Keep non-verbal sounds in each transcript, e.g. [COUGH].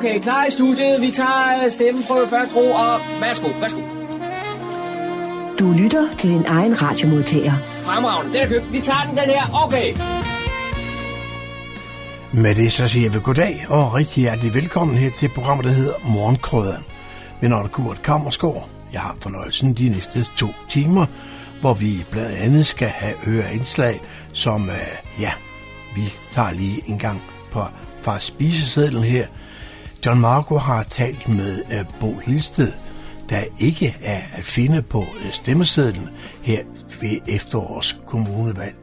Okay, klar i studiet. Vi tager øh, stemmen på første ro, og værsgo, værsgo. Du lytter til din egen radiomodtager. Fremragende, den er købt. Vi tager den, den her. Okay. Med det så siger vi goddag og rigtig hjertelig velkommen her til programmet, der hedder Morgenkrøden. Min navn er Kurt Kammersgaard. Jeg har fornøjelsen de næste to timer, hvor vi blandt andet skal have høre indslag, som, øh, ja, vi tager lige en gang på, fra spisesedlen her. John Marco har talt med øh, Bo Hilsted, der ikke er at finde på øh, stemmesedlen her ved efterårs kommunevalg.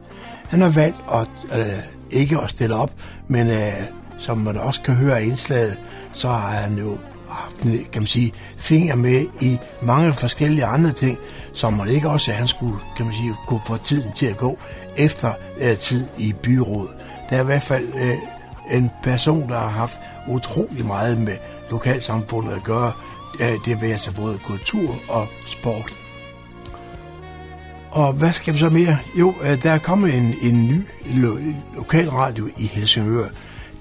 Han har valgt at, øh, ikke at stille op, men øh, som man også kan høre af indslaget, så har han jo haft kan man sige, finger med i mange forskellige andre ting, som man ikke også, at han skulle kan man sige, kunne få tiden til at gå efter øh, tid i byrådet. Der er i hvert fald øh, en person, der har haft utrolig meget med lokalsamfundet at gøre. Det vil altså både kultur og sport. Og hvad skal vi så mere? Jo, øh, der er kommet en, en ny lo, lokalradio i Helsingør.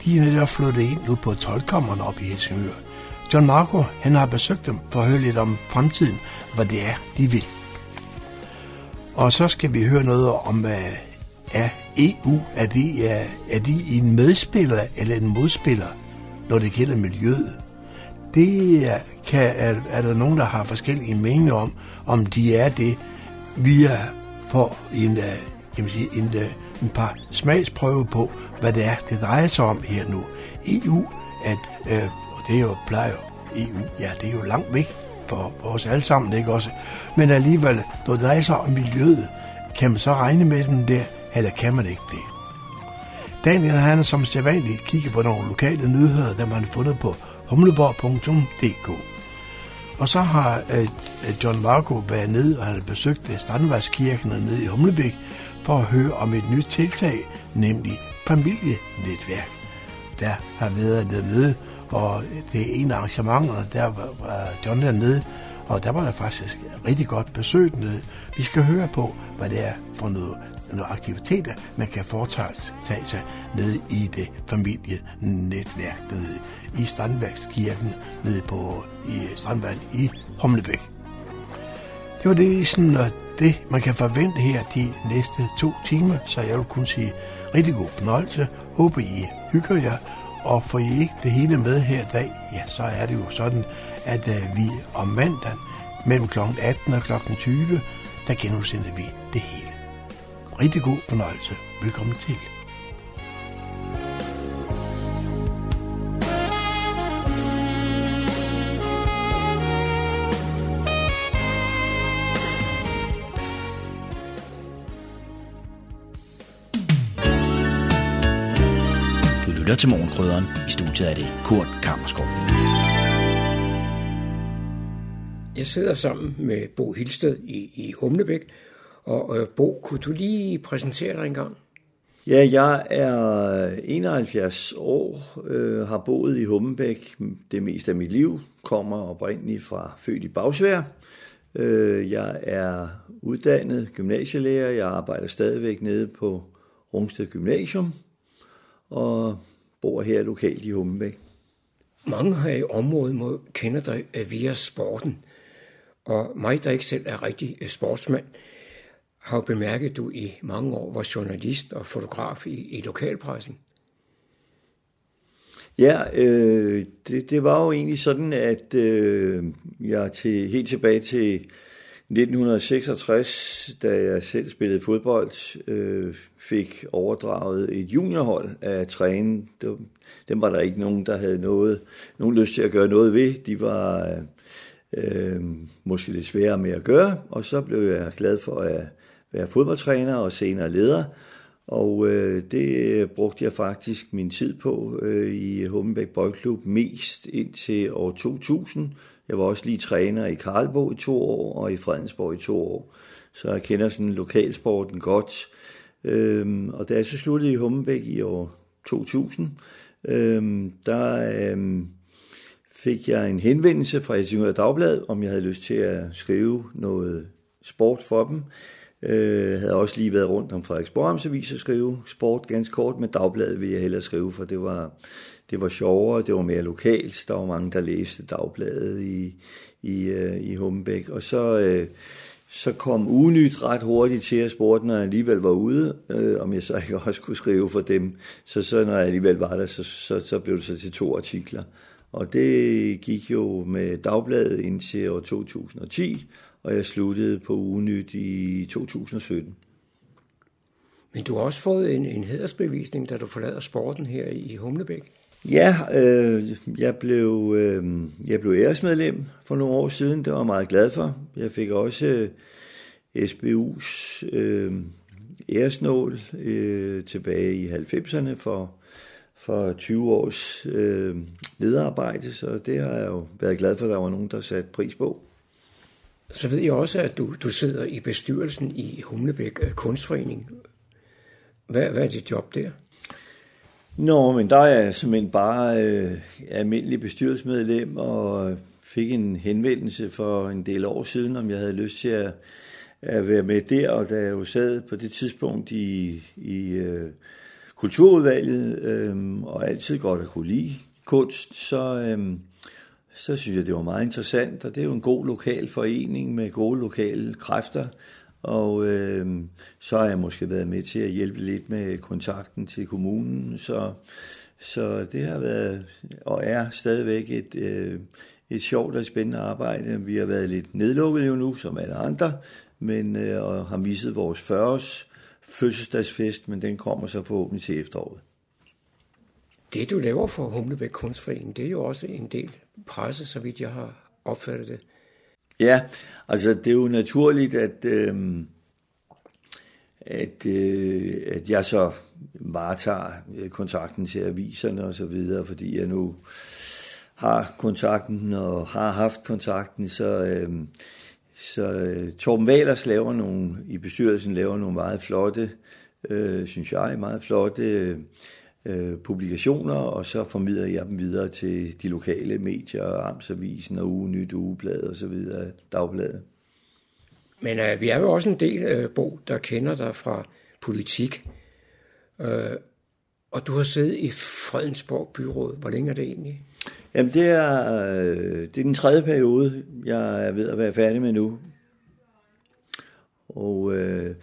De er netop flyttet ind nu på 12 op i Helsingør. John Marco, han har besøgt dem for at høre lidt om fremtiden, hvad det er, de vil. Og så skal vi høre noget om, øh, er EU, er de, er, er de en medspiller eller en modspiller, når det gælder miljøet? Det er, kan, er, er der nogen, der har forskellige meninger om, om de er det. Vi er for en, øh, kan man sige, en, øh, en par smagsprøve på, hvad det er, det drejer sig om her nu. EU, at, øh, og det er jo, plejer EU, ja, det er jo langt væk for, for os alle sammen, ikke også? Men alligevel, når det drejer sig om miljøet, kan man så regne med dem der, eller kan man ikke det? Daniel han som sædvanligt kigger på nogle lokale nyheder, der man har fundet på humleborg.dk. Og så har øh, øh John Marco været ned, og han har besøgt øh, Strandvejskirken nede i Humlebæk for at høre om et nyt tiltag, nemlig familienetværk. Der har været dernede, og det er en af arrangementerne, der var, John dernede, og der var der faktisk rigtig godt besøg dernede. Vi skal høre på, hvad det er for noget nogle aktiviteter, man kan foretage sig nede i det familienetværk dernede i Strandværkskirken nede på i Strandvand i Humlebæk. Det var det, sådan, øh, det, man kan forvente her de næste to timer, så jeg vil kun sige rigtig god fornøjelse. Håber I hygger jer, og får I ikke det hele med her i dag, ja, så er det jo sådan, at uh, vi om mandag mellem kl. 18 og kl. 20, der genudsender vi det hele. Rigtig god fornøjelse. Velkommen til. Du lytter til Morgenkrydderen. I studiet er det Kurt Kammerskov. Jeg sidder sammen med Bo Hilsted i, i Humlebæk, og øh, Bo, kunne du lige præsentere dig en gang? Ja, jeg er 71 år, øh, har boet i Hummelbæk det meste af mit liv, kommer oprindeligt fra født i Bagsvær. Øh, jeg er uddannet gymnasielærer, jeg arbejder stadigvæk nede på Rungsted Gymnasium, og bor her lokalt i Hummelbæk. Mange her i området må kender dig øh, via sporten, og mig, der ikke selv er rigtig øh, sportsmand, har jo bemærket, at du i mange år var journalist og fotograf i, i lokalpressen. Ja, øh, det, det var jo egentlig sådan, at øh, jeg til, helt tilbage til 1966, da jeg selv spillede fodbold, øh, fik overdraget et juniorhold af træne. Dem var der ikke nogen, der havde noget, nogen lyst til at gøre noget ved. De var øh, måske lidt svære med at gøre, og så blev jeg glad for at være fodboldtræner og senere leder. Og øh, det brugte jeg faktisk min tid på øh, i Hummelbæk Boldklub mest indtil år 2000. Jeg var også lige træner i Karlbo i to år og i Fredensborg i to år. Så jeg kender sådan lokalsporten godt. Øhm, og da jeg så sluttede i Hummelbæk i år 2000, øhm, der øhm, fik jeg en henvendelse fra Helsingør Dagblad, om jeg havde lyst til at skrive noget sport for dem. Øh, havde også lige været rundt om Frederiksborg Amtsavis og skrive sport ganske kort, men dagbladet ville jeg hellere skrive, for det var, det var sjovere, det var mere lokalt. Der var mange, der læste dagbladet i, i, øh, i Humbæk. Og så, øh, så kom Unyt ret hurtigt til at spurgte, når jeg alligevel var ude, øh, om jeg så ikke også kunne skrive for dem. Så, så når jeg alligevel var der, så, så, så blev det så til to artikler. Og det gik jo med dagbladet indtil år 2010, og jeg sluttede på Unyt i 2017. Men du har også fået en, en hedersbevisning, da du forlader sporten her i Humlebæk. Ja, øh, jeg, blev, øh, jeg blev æresmedlem for nogle år siden. Det var jeg meget glad for. Jeg fik også øh, SBU's øh, æresnål øh, tilbage i 90'erne for, for 20 års øh, lederarbejde, så det har jeg jo været glad for, at der var nogen, der satte pris på. Så ved jeg også, at du, du sidder i bestyrelsen i Humlebæk øh, Kunstforening. Hvad, hvad er dit job der? Nå, men der er jeg simpelthen bare øh, almindelig bestyrelsesmedlem, og øh, fik en henvendelse for en del år siden, om jeg havde lyst til at, at være med der, og da jeg jo sad på det tidspunkt i, i øh, kulturudvalget, øh, og altid godt at kunne lide kunst, så, øh, så synes jeg, det var meget interessant, og det er jo en god lokal forening med gode lokale kræfter, og øh, så har jeg måske været med til at hjælpe lidt med kontakten til kommunen, så, så det har været og er stadigvæk et, øh, et sjovt og spændende arbejde. Vi har været lidt nedlukket jo nu, som alle andre, men øh, og har misset vores 40-års fødselsdagsfest, men den kommer så forhåbentlig til efteråret. Det, du laver for Humlebæk Kunstforening, det er jo også en del presse, så vidt jeg har opfattet det. Ja, altså det er jo naturligt, at, øh, at, øh, at jeg så varetager øh, kontakten til aviserne og så videre, fordi jeg nu har kontakten og har haft kontakten, så, øh, så øh, Torben Valers laver nogle, i bestyrelsen laver nogle meget flotte, øh, synes jeg, meget flotte øh, publikationer, og så formidler jeg dem videre til de lokale medier, Amtsavisen og Uge Nyt, Ugeblad og så videre, Dagbladet. Men øh, vi er jo også en del, øh, Bo, der kender dig fra politik. Øh, og du har siddet i Fredensborg Byråd. Hvor længe er det egentlig? Jamen, det er, øh, det er den tredje periode, jeg er ved at være færdig med nu. Og øh, Øh,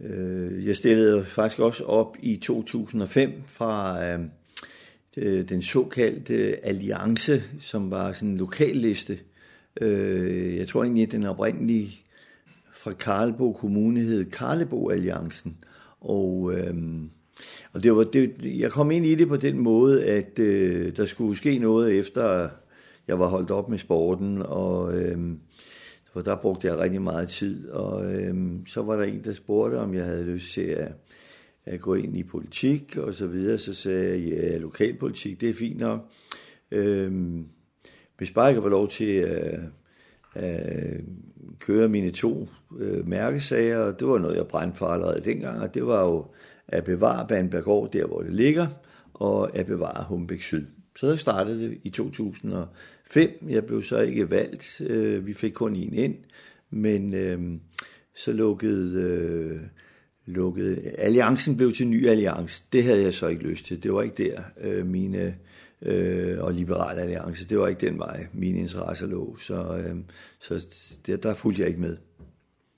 Øh, jeg stillede faktisk også op i 2005 fra øh, øh, den såkaldte Alliance, som var sådan en lokalliste. Øh, jeg tror egentlig, at den oprindelige fra Karlebo Kommune hed Karlebo Alliancen. Og, øh, og det var, det, jeg kom ind i det på den måde, at øh, der skulle ske noget efter, jeg var holdt op med sporten, og øh, for der brugte jeg rigtig meget tid, og øhm, så var der en, der spurgte, om jeg havde lyst til at, at gå ind i politik og så videre. Så sagde jeg, ja, lokalpolitik, det er fint nok. Øhm, hvis bare jeg kan få lov til at, at køre mine to øh, mærkesager, og det var noget, jeg brændte for allerede dengang, og det var jo at bevare Bandbergård der, hvor det ligger, og at bevare Humbæk Syd. Så der startede det i fem. Jeg blev så ikke valgt. Øh, vi fik kun en ind. Men øh, så lukkede, øh, lukkede... Alliancen blev til ny alliance. Det havde jeg så ikke lyst til. Det var ikke der, øh, mine... Øh, og Liberal Alliance. Det var ikke den vej, mine interesser lå. Så, øh, så der, der fulgte jeg ikke med.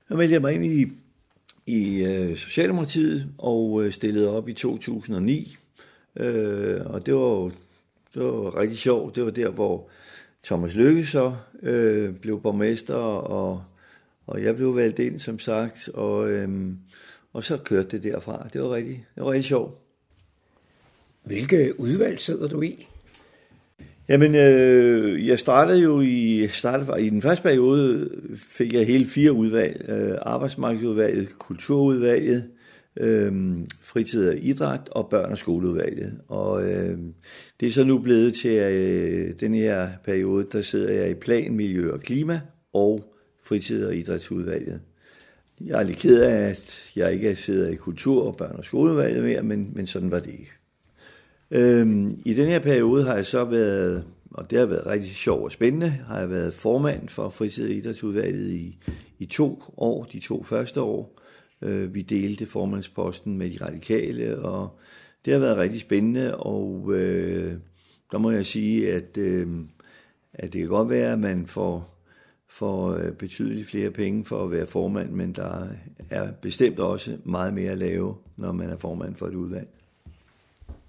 Så meldte jeg mig ind i, i øh, Socialdemokratiet og øh, stillede op i 2009. Øh, og det var jo det var rigtig sjovt. Det var der, hvor Thomas Lykke så øh, blev borgmester, og, og jeg blev valgt ind, som sagt, og, øh, og så kørte det derfra. Det var rigtig, det var rigtig sjovt. Hvilke udvalg sidder du i? Jamen, øh, jeg startede jo i, startede, i den første periode, fik jeg hele fire udvalg. Øh, arbejdsmarkedsudvalget, kulturudvalget, øh, fritid og idræt og børn- og skoleudvalget. Og øh, det er så nu blevet til at øh, den her periode, der sidder jeg i plan, miljø og klima og fritid- og idrætsudvalget. Jeg er lidt ked af, at jeg ikke sidder i kultur- og børn- og skoleudvalget mere, men, men sådan var det ikke. Øhm, I den her periode har jeg så været og det har været rigtig sjovt og spændende. Har jeg været formand for fritid- og idrætsudvalget i, i to år, de to første år. Øh, vi delte formandsposten med de radikale, og det har været rigtig spændende, og øh, der må jeg sige, at, øh, at det kan godt være, at man får får øh, betydeligt flere penge for at være formand, men der er bestemt også meget mere at lave, når man er formand for et udvalg.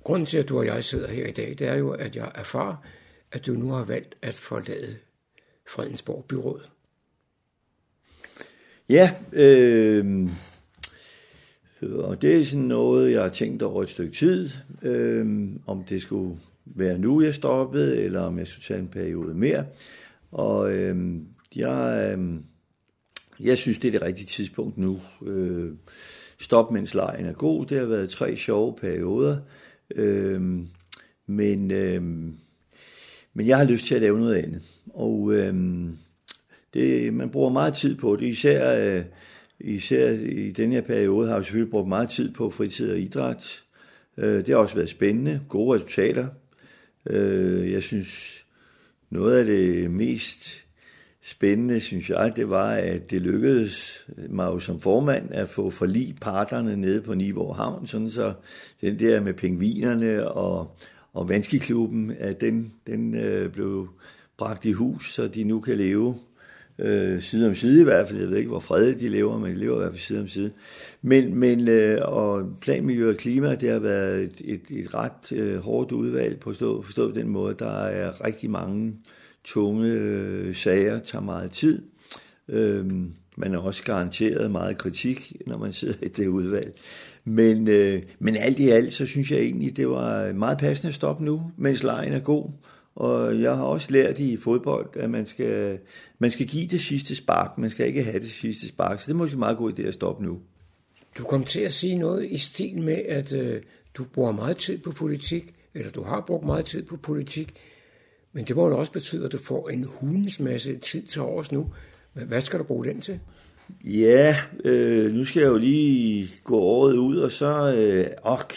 Grunden til, at du og jeg sidder her i dag, det er jo, at jeg erfarer, at du nu har valgt at forlade Fredensborg Byråd. Ja, øh, Øh, og det er sådan noget, jeg har tænkt over et stykke tid, øh, om det skulle være nu, jeg stoppede, eller om jeg skulle tage en periode mere. Og øh, jeg, øh, jeg synes, det er det rigtige tidspunkt nu. Øh, stop, mens lejen er god. Det har været tre sjove perioder. Øh, men, øh, men jeg har lyst til at lave noget andet. Og øh, det, man bruger meget tid på det, især, øh, især i den her periode har jeg selvfølgelig brugt meget tid på fritid og idræt. Øh, det har også været spændende, gode resultater. Øh, jeg synes, noget af det mest spændende, synes jeg, det var, at det lykkedes mig jo som formand at få forlig parterne nede på Nivå Havn, sådan så den der med pingvinerne og, og Vanskeklubben, at den, den øh, blev bragt i hus, så de nu kan leve øh, side om side i hvert fald. Jeg ved ikke, hvor fredeligt de lever, men de lever i hvert fald side om side. Men, men øh, og planmiljø og klima, det har været et, et, et ret øh, hårdt udvalg på forstå, forstået den måde. Der er rigtig mange tunge øh, sager, tager meget tid. Øh, man er også garanteret meget kritik, når man sidder i det udvalg. Men, øh, men alt i alt, så synes jeg egentlig, det var meget passende at stoppe nu, mens lejen er god. Og jeg har også lært i fodbold, at man skal, man skal give det sidste spark. Man skal ikke have det sidste spark. Så det er måske meget god idé at stoppe nu. Du kom til at sige noget i stil med, at øh, du bruger meget tid på politik, eller du har brugt meget tid på politik, men det må jo også betyde, at du får en hundens masse tid til års nu. Hvad skal du bruge den til? Ja, øh, nu skal jeg jo lige gå året ud, og så... Øh, ok,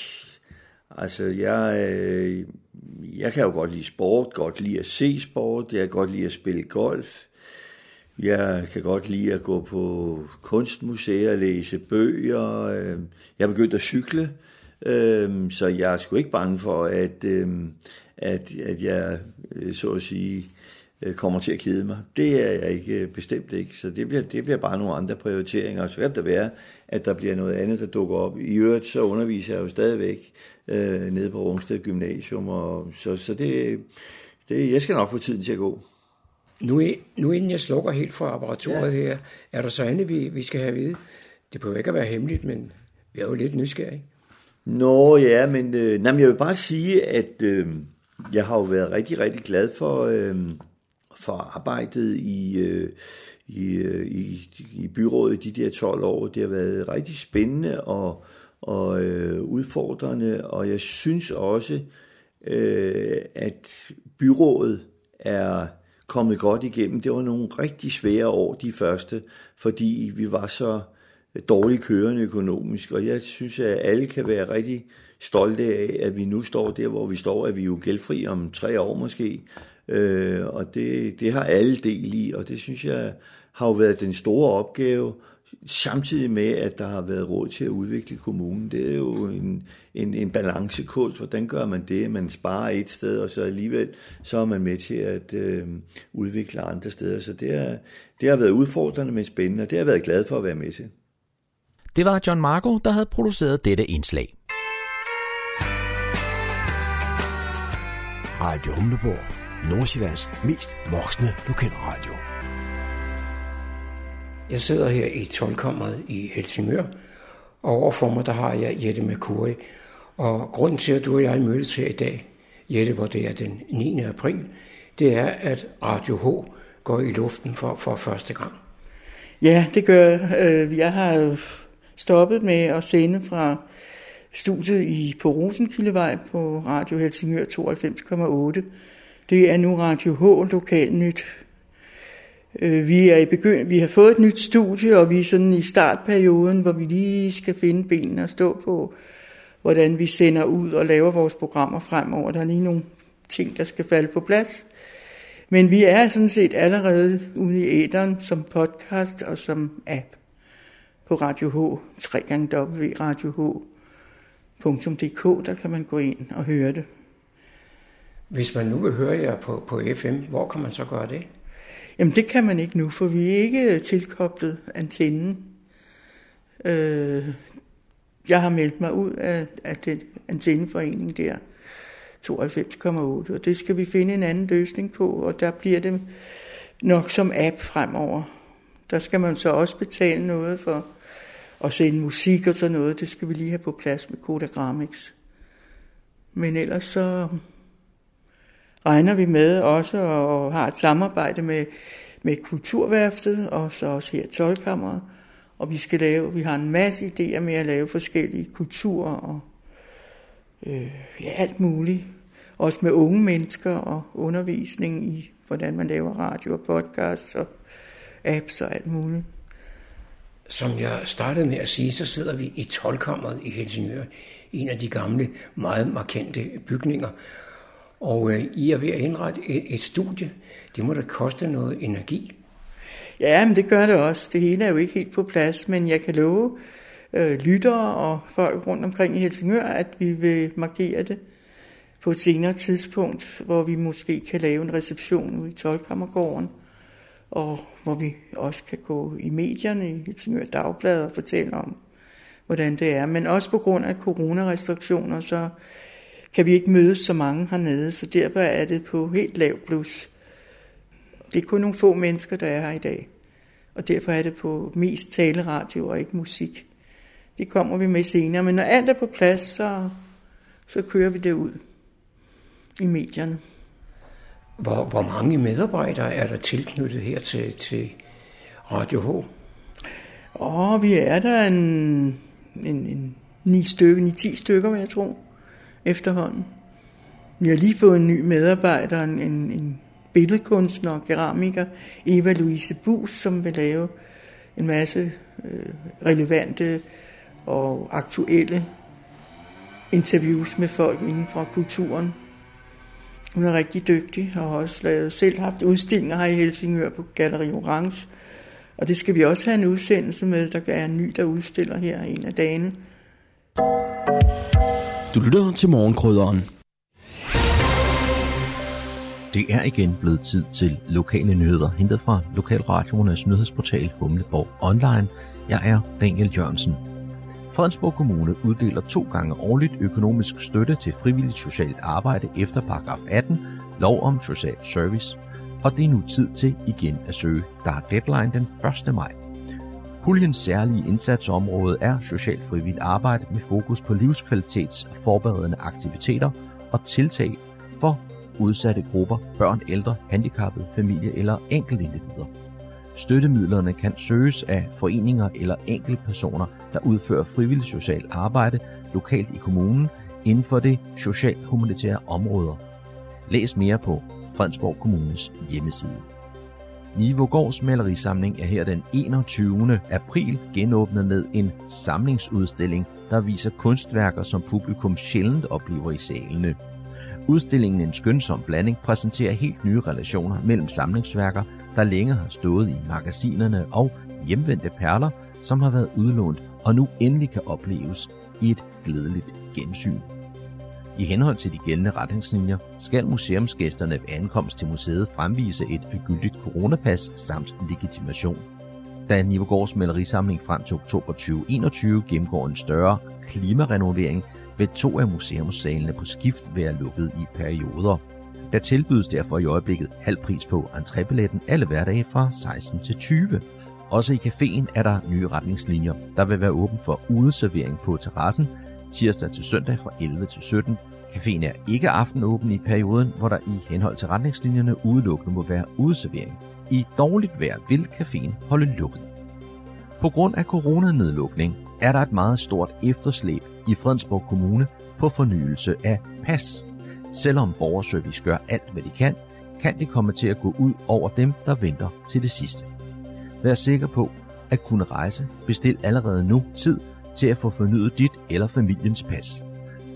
altså, jeg, øh, jeg kan jo godt lide sport, godt lide at se sport, jeg kan godt lide at spille golf. Jeg kan godt lide at gå på kunstmuseer, læse bøger. Øh, jeg er begyndt at cykle, øh, så jeg er sgu ikke bange for, at, øh, at, at jeg, så at sige, kommer til at kede mig. Det er jeg ikke bestemt ikke, så det bliver, det bliver bare nogle andre prioriteringer. Så kan det være, at der bliver noget andet, der dukker op. I øvrigt så underviser jeg jo stadigvæk øh, nede på Rungsted Gymnasium, og så, så det, det, jeg skal nok få tiden til at gå. Nu, nu inden jeg slukker helt for apparaturet ja. her, er der så andet, vi, vi skal have at vide? Det behøver ikke at være hemmeligt, men vi er jo lidt nysgerrige. Nå ja, men øh, nej, jeg vil bare sige, at øh, jeg har jo været rigtig, rigtig glad for, øh, for arbejdet i, øh, i, øh, i, i byrådet de der 12 år. Det har været rigtig spændende og, og øh, udfordrende, og jeg synes også, øh, at byrådet er kommet godt igennem. Det var nogle rigtig svære år, de første, fordi vi var så dårligt kørende økonomisk, og jeg synes, at alle kan være rigtig stolte af, at vi nu står der, hvor vi står, at vi er jo gældfri om tre år måske, øh, og det, det har alle del i, og det synes jeg har jo været den store opgave, samtidig med, at der har været råd til at udvikle kommunen. Det er jo en, en, en balancekunst. Hvordan gør man det? Man sparer et sted, og så alligevel så er man med til at øh, udvikle andre steder. Så det, er, det har været udfordrende, men spændende, og det har jeg været glad for at være med til. Det var John Marco, der havde produceret dette indslag. Radio Humleborg. Nordsjællands mest voksne lokalradio. Jeg sidder her i tolkammeret i Helsingør, og overfor mig der har jeg Jette Makuri. Og grunden til, at du og jeg mødtes her i dag, Jette, hvor det er den 9. april, det er, at Radio H går i luften for, for første gang. Ja, det gør øh, jeg. har stoppet med at sende fra studiet i, på Rosenkildevej på Radio Helsingør 92,8. Det er nu Radio H Lokalnyt øh, vi, er i begynd- vi har fået et nyt studie, og vi er sådan i startperioden, hvor vi lige skal finde benene og stå på, hvordan vi sender ud og laver vores programmer fremover. Der er lige nogle ting, der skal falde på plads. Men vi er sådan set allerede ude i æderen som podcast og som app på Radio H, 3 www.radioh.dk, der kan man gå ind og høre det. Hvis man nu vil høre jer på, på FM, hvor kan man så gøre det? Jamen det kan man ikke nu, for vi er ikke tilkoblet antennen. Øh, jeg har meldt mig ud af, af den antenneforening der, 92,8, og det skal vi finde en anden løsning på, og der bliver det nok som app fremover. Der skal man så også betale noget for at sende musik og sådan noget. Det skal vi lige have på plads med Kodagramix. Men ellers så regner vi med også og har et samarbejde med, med Kulturværftet og så også her 12 Og vi skal lave, vi har en masse idéer med at lave forskellige kulturer og øh, ja, alt muligt. Også med unge mennesker og undervisning i, hvordan man laver radio og podcast og apps og alt muligt. Som jeg startede med at sige, så sidder vi i tolkammeret i Helsingør, en af de gamle, meget markante bygninger. Og øh, I er ved at indrette et, et studie. Det må da koste noget energi. Ja, men det gør det også. Det hele er jo ikke helt på plads, men jeg kan love øh, lyttere og folk rundt omkring i Helsingør, at vi vil markere det på et senere tidspunkt, hvor vi måske kan lave en reception ude i Tolkammergården, og hvor vi også kan gå i medierne i Helsingør Dagblad og fortælle om, hvordan det er. Men også på grund af coronarestriktioner, så kan vi ikke mødes så mange hernede, så derfor er det på helt lav plus. Det er kun nogle få mennesker, der er her i dag. Og derfor er det på mest taleradio og ikke musik. Det kommer vi med senere, men når alt er på plads, så, så kører vi det ud i medierne. Hvor, hvor mange medarbejdere er der tilknyttet her til, til Radio H? Åh, vi er der en, en, en 9 stykker, 9-10 stykker, vil jeg tro, efterhånden. Vi har lige fået en ny medarbejder, en, en billedkunstner og keramiker, Eva Louise Bus, som vil lave en masse øh, relevante og aktuelle interviews med folk inden for kulturen. Hun er rigtig dygtig og har også lavet, selv haft udstillinger her i Helsingør på Galleri Orange. Og det skal vi også have en udsendelse med. Der er en ny, der udstiller her en af dagene. Du lytter til morgenkrydderen. Det er igen blevet tid til lokale nyheder, hentet fra Lokalradioernes nyhedsportal Humleborg Online. Jeg er Daniel Jørgensen. Fredensborg Kommune uddeler to gange årligt økonomisk støtte til frivilligt socialt arbejde efter paragraf 18, lov om social service, og det er nu tid til igen at søge. Der er deadline den 1. maj. Puljens særlige indsatsområde er socialt frivilligt arbejde med fokus på livskvalitets forberedende aktiviteter og tiltag for udsatte grupper, børn, ældre, handicappede, familie eller enkeltindivider. Støttemidlerne kan søges af foreninger eller enkeltpersoner, der udfører frivilligt socialt arbejde lokalt i kommunen inden for det social-humanitære områder. Læs mere på Fredensborg Kommunes hjemmeside. Nivogårds malerisamling er her den 21. april genåbnet med en samlingsudstilling, der viser kunstværker, som publikum sjældent oplever i salene. Udstillingen En skønsom blanding præsenterer helt nye relationer mellem samlingsværker, der længe har stået i magasinerne og hjemvendte perler, som har været udlånt og nu endelig kan opleves i et glædeligt gensyn. I henhold til de gældende retningslinjer skal museumsgæsterne ved ankomst til museet fremvise et gyldigt coronapas samt legitimation. Da Nivegårds malerisamling frem til oktober 2021 gennemgår en større klimarenovering, vil to af museumssalene på skift være lukket i perioder. Der tilbydes derfor i øjeblikket halv pris på entrébilletten alle hverdage fra 16 til 20. Også i caféen er der nye retningslinjer. Der vil være åben for udeservering på terrassen tirsdag til søndag fra 11 til 17. Caféen er ikke aftenåben i perioden, hvor der i henhold til retningslinjerne udelukkende må være udservering. I dårligt vejr vil caféen holde lukket. På grund af coronanedlukning er der et meget stort efterslæb i Fredensborg Kommune på fornyelse af pas. Selvom borgerservice gør alt, hvad de kan, kan det komme til at gå ud over dem, der venter til det sidste. Vær sikker på at kunne rejse. Bestil allerede nu tid til at få fornyet dit eller familiens pas.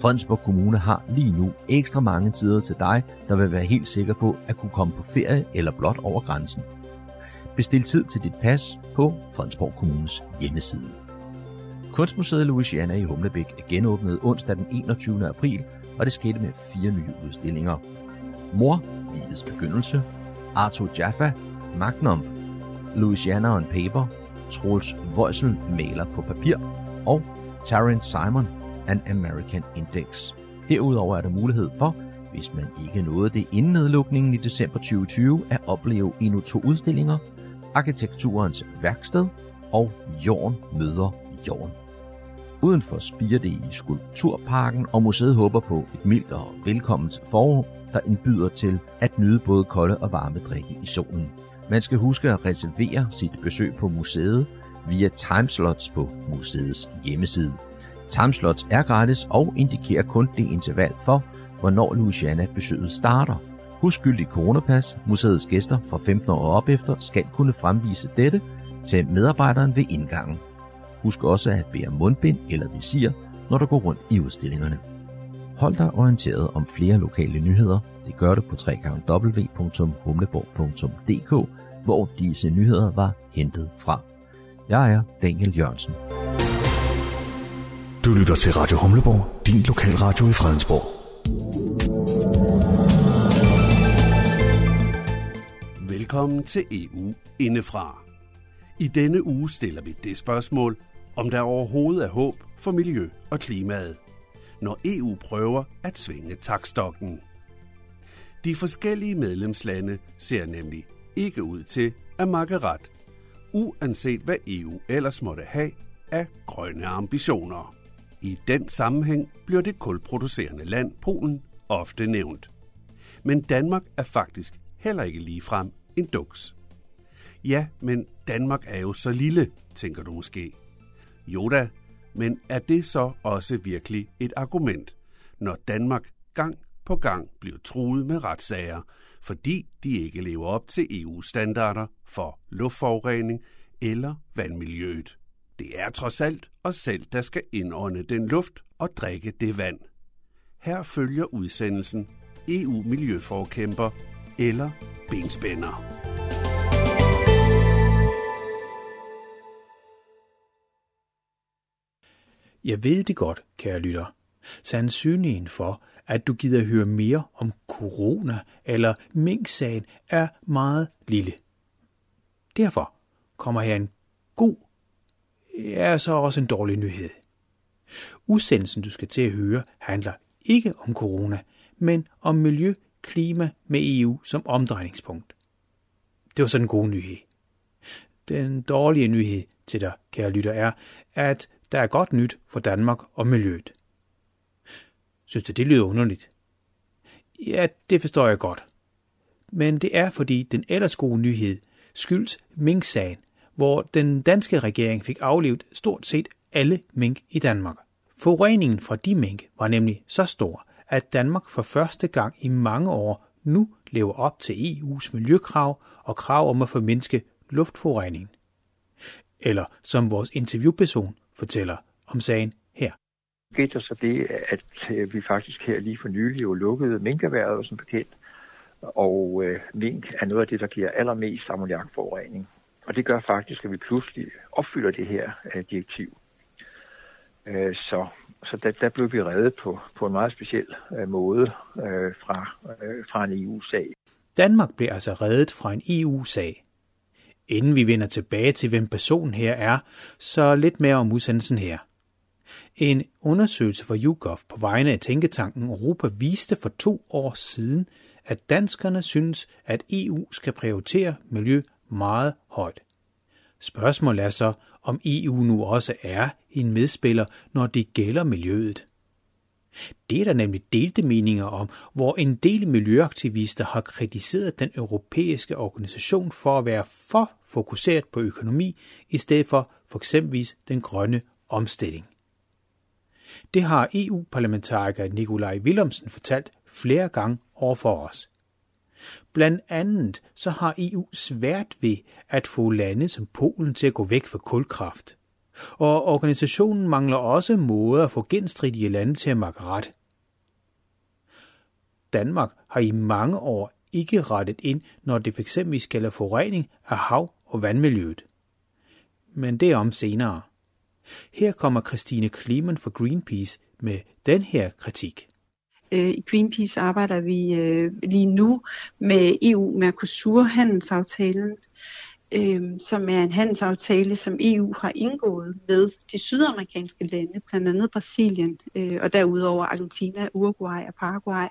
Fredensborg Kommune har lige nu ekstra mange tider til dig, der vil være helt sikker på at kunne komme på ferie eller blot over grænsen. Bestil tid til dit pas på Fredensborg Kommunes hjemmeside. Kunstmuseet Louisiana i Humlebæk er genåbnet onsdag den 21. april, og det skete med fire nye udstillinger. Mor, livets begyndelse, Arthur Jaffa, Magnum, Louisiana on Paper, Troels Voisel maler på papir og Tarrant Simon, An American Index. Derudover er der mulighed for, hvis man ikke nåede det inden nedlukningen i december 2020, at opleve endnu to udstillinger, Arkitekturens Værksted og Jorden møder Jorden. Udenfor spiger det i Skulpturparken, og museet håber på et mildt og velkomment forår, der indbyder til at nyde både kolde og varme drikke i solen. Man skal huske at reservere sit besøg på museet via timeslots på museets hjemmeside. Timeslots er gratis og indikerer kun det interval for, hvornår Louisiana besøget starter. Husk gyldigt coronapas. Museets gæster fra 15 år og op efter skal kunne fremvise dette til medarbejderen ved indgangen. Husk også at bære mundbind eller visir, når du går rundt i udstillingerne. Hold dig orienteret om flere lokale nyheder. Det gør du på www.humleborg.dk, hvor disse nyheder var hentet fra. Jeg er Daniel Jørgensen. Du lytter til Radio Humleborg, din lokalradio i Fredensborg. Velkommen til EU indefra. I denne uge stiller vi det spørgsmål, om der overhovedet er håb for miljø og klimaet, når EU prøver at svinge takstokken. De forskellige medlemslande ser nemlig ikke ud til at makke ret, uanset hvad EU ellers måtte have af grønne ambitioner. I den sammenhæng bliver det kulproducerende land Polen ofte nævnt. Men Danmark er faktisk heller ikke ligefrem en duks. Ja, men Danmark er jo så lille, tænker du måske. Jo da, men er det så også virkelig et argument, når Danmark gang på gang bliver truet med retssager, fordi de ikke lever op til EU-standarder for luftforurening eller vandmiljøet? Det er trods alt os selv, der skal indånde den luft og drikke det vand. Her følger udsendelsen EU-miljøforkæmper eller benspænder. Jeg ved det godt, kære lytter. Sandsynligheden for, at du gider høre mere om corona eller mink-sagen er meget lille. Derfor kommer her en god, ja, så også en dårlig nyhed. Udsendelsen, du skal til at høre, handler ikke om corona, men om miljø, klima med EU som omdrejningspunkt. Det var sådan en god nyhed. Den dårlige nyhed til dig, kære lytter, er, at der er godt nyt for Danmark og miljøet. Synes du, det lyder underligt? Ja, det forstår jeg godt. Men det er fordi den ellers gode nyhed skyldes mink-sagen, hvor den danske regering fik aflevet stort set alle mink i Danmark. Forureningen fra de mink var nemlig så stor, at Danmark for første gang i mange år nu lever op til EU's miljøkrav og krav om at formindske luftforureningen. Eller som vores interviewperson fortæller om sagen skete der så det, at øh, vi faktisk her lige for nylig jo lukkede minkerværet som bekendt, og øh, mink er noget af det, der giver allermest ammoniakforurening. Og det gør faktisk, at vi pludselig opfylder det her øh, direktiv. Øh, så så der, der blev vi reddet på, på en meget speciel øh, måde øh, fra, øh, fra en EU-sag. Danmark blev altså reddet fra en EU-sag. Inden vi vender tilbage til, hvem personen her er, så lidt mere om udsendelsen her. En undersøgelse fra YouGov på vegne af Tænketanken Europa viste for to år siden, at danskerne synes, at EU skal prioritere miljø meget højt. Spørgsmålet er så, om EU nu også er en medspiller, når det gælder miljøet. Det er der nemlig delte meninger om, hvor en del miljøaktivister har kritiseret den europæiske organisation for at være for fokuseret på økonomi, i stedet for for eksempelvis den grønne omstilling. Det har EU-parlamentariker Nikolaj Willumsen fortalt flere gange over for os. Blandt andet så har EU svært ved at få lande som Polen til at gå væk fra kulkraft. Og organisationen mangler også måder at få genstridige lande til at makke ret. Danmark har i mange år ikke rettet ind, når det fx skal have forurening af hav- og vandmiljøet. Men det om senere. Her kommer Christine Kliman fra Greenpeace med den her kritik. Øh, I Greenpeace arbejder vi øh, lige nu med EU-Mercosur-handelsaftalen, øh, som er en handelsaftale, som EU har indgået med de sydamerikanske lande, blandt andet Brasilien, og derudover Argentina, Uruguay og Paraguay.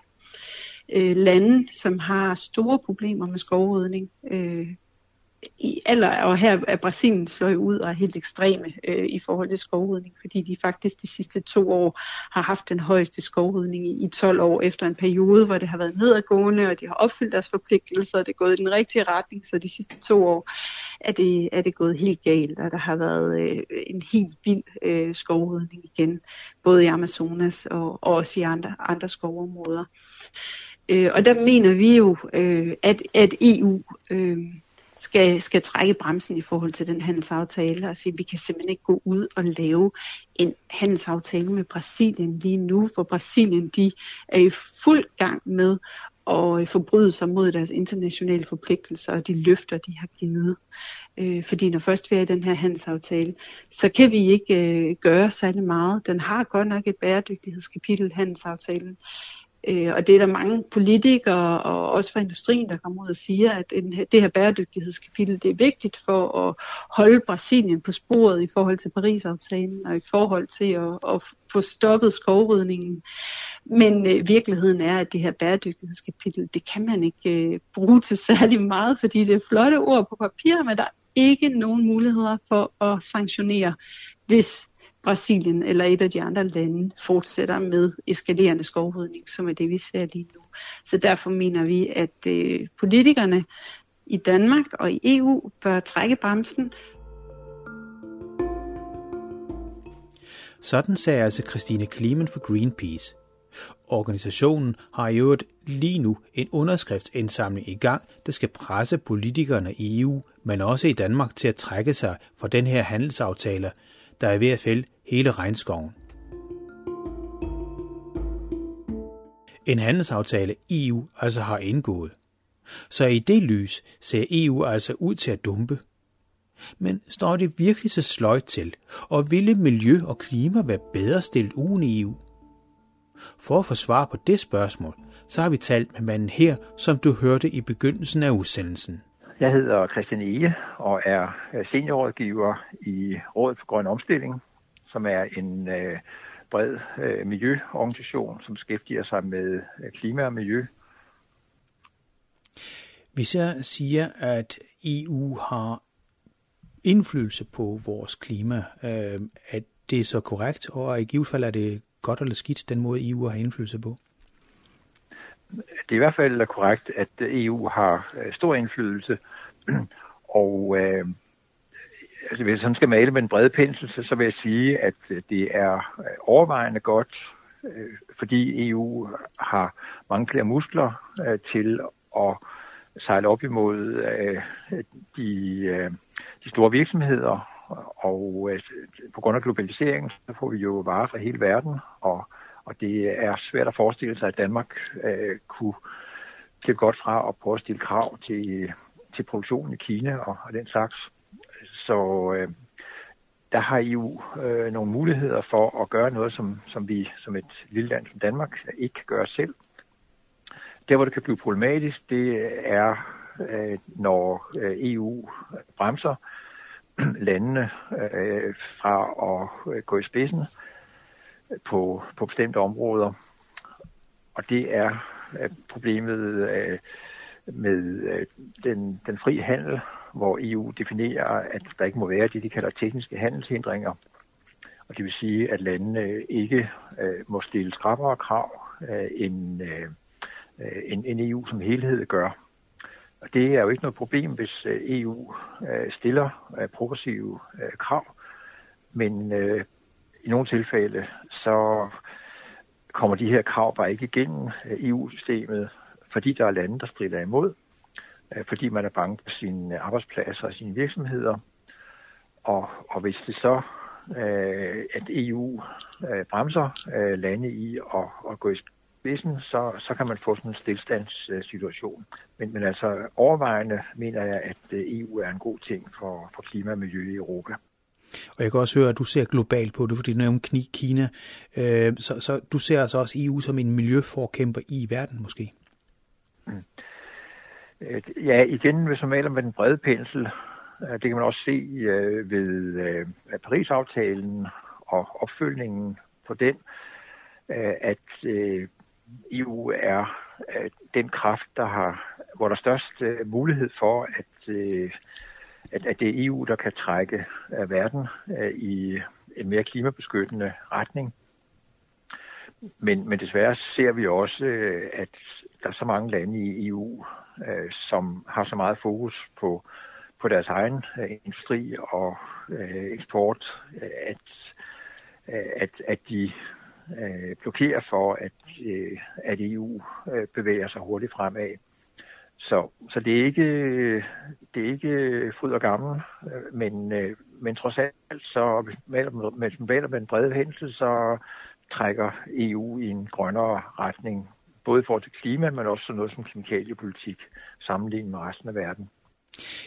Lande, som har store problemer med skovrydning, i alder, og her er Brasilien slået ud og er helt ekstreme øh, i forhold til skovrydning, fordi de faktisk de sidste to år har haft den højeste skovrydning i, i 12 år efter en periode, hvor det har været nedadgående, og de har opfyldt deres forpligtelser, og det er gået i den rigtige retning, så de sidste to år er det, er det gået helt galt, og der har været øh, en helt vild øh, skovrydning igen, både i Amazonas og, og også i andre, andre skovområder. Øh, og der mener vi jo, øh, at, at EU øh, skal, skal trække bremsen i forhold til den handelsaftale og sige, at vi kan simpelthen ikke gå ud og lave en handelsaftale med Brasilien lige nu, for Brasilien de er i fuld gang med at øh, forbryde sig mod deres internationale forpligtelser og de løfter, de har givet. Øh, fordi når først vi er i den her handelsaftale, så kan vi ikke øh, gøre særlig meget. Den har godt nok et bæredygtighedskapitel, handelsaftalen, Øh, og det er der mange politikere og også fra industrien, der kommer ud og siger, at det her bæredygtighedskapitel det er vigtigt for at holde Brasilien på sporet i forhold til Paris-aftalen og i forhold til at, at få stoppet skovrydningen. Men øh, virkeligheden er, at det her bæredygtighedskapitel, det kan man ikke øh, bruge til særlig meget, fordi det er flotte ord på papir, men der er ikke nogen muligheder for at sanktionere, hvis Brasilien eller et af de andre lande fortsætter med eskalerende skovrydning, som er det, vi ser lige nu. Så derfor mener vi, at øh, politikerne i Danmark og i EU bør trække bremsen. Sådan sagde altså Christine Klimen for Greenpeace. Organisationen har i øvrigt lige nu en underskriftsindsamling i gang, der skal presse politikerne i EU, men også i Danmark til at trække sig fra den her handelsaftale, der er ved at fælde hele regnskoven. En handelsaftale EU altså har indgået. Så i det lys ser EU altså ud til at dumpe. Men står det virkelig så sløjt til, og ville miljø og klima være bedre stillet uden EU? For at få svar på det spørgsmål, så har vi talt med manden her, som du hørte i begyndelsen af udsendelsen. Jeg hedder Christian Ege og er seniorrådgiver i Rådet for Grøn Omstilling, som er en øh, bred øh, miljøorganisation, som beskæftiger sig med øh, klima og miljø. Vi så siger, at EU har indflydelse på vores klima. Øh, er det så korrekt, og i givet fald er det godt eller skidt, den måde EU har indflydelse på? Det er i hvert fald korrekt, at EU har øh, stor indflydelse, [CLEARS THROAT] og øh, altså, hvis han skal male med en bred pensel, så, så vil jeg sige, at øh, det er øh, overvejende godt, øh, fordi EU har mange flere muskler øh, til at sejle op imod øh, de, øh, de store virksomheder, og øh, på grund af globaliseringen, så får vi jo varer fra hele verden, og, og det er svært at forestille sig, at Danmark øh, kunne slippe godt fra at prøve at stille krav til, til produktionen i Kina og, og den slags. Så øh, der har EU øh, nogle muligheder for at gøre noget, som, som vi som et lille land som Danmark ikke kan gøre selv. Der, hvor det kan blive problematisk, det er, øh, når øh, EU bremser [CLEARS THROAT] landene øh, fra at øh, gå i spidsen på, på bestemte områder. Og det er øh, problemet øh, med øh, den, den fri handel, hvor EU definerer, at der ikke må være det, de kalder tekniske handelshindringer. Og det vil sige, at landene ikke øh, må stille skrappere krav, øh, end, øh, øh end, end EU som helhed gør. Og det er jo ikke noget problem, hvis øh, EU øh, stiller øh, progressive øh, krav, men øh, i nogle tilfælde så kommer de her krav bare ikke igennem øh, EU-systemet, fordi der er lande, der strider imod. Øh, fordi man er bange på sine arbejdspladser og sine virksomheder. Og, og hvis det så øh, at EU øh, bremser øh, lande i at, at gå i spidsen, så, så kan man få sådan en stillstandssituation. Men, men altså overvejende mener jeg, at øh, EU er en god ting for, for klima og miljø i Europa. Og jeg kan også høre, at du ser globalt på det, fordi du nævner Kina. Øh, så, så du ser altså også EU som en miljøforkæmper i verden måske? Mm. Øh, ja, igen, hvis man maler med den brede pensel, øh, det kan man også se øh, ved øh, Paris-aftalen og opfølgningen på den, øh, at øh, EU er den kraft, der har, hvor der er størst mulighed for, at, at, at det er EU, der kan trække verden i en mere klimabeskyttende retning. Men, men desværre ser vi også, at der er så mange lande i EU, øh, som har så meget fokus på, på deres egen øh, industri og øh, eksport, øh, at, øh, at, at de øh, blokerer for, at, øh, at EU øh, bevæger sig hurtigt fremad. Så, så det, er ikke, det er ikke fryd og gammel, øh, men, men trods alt, så hvis man maler med en bred hændelse, så trækker EU i en grønnere retning både i forhold til klima, men også sådan noget som kemikaliepolitik, sammenlignet med resten af verden.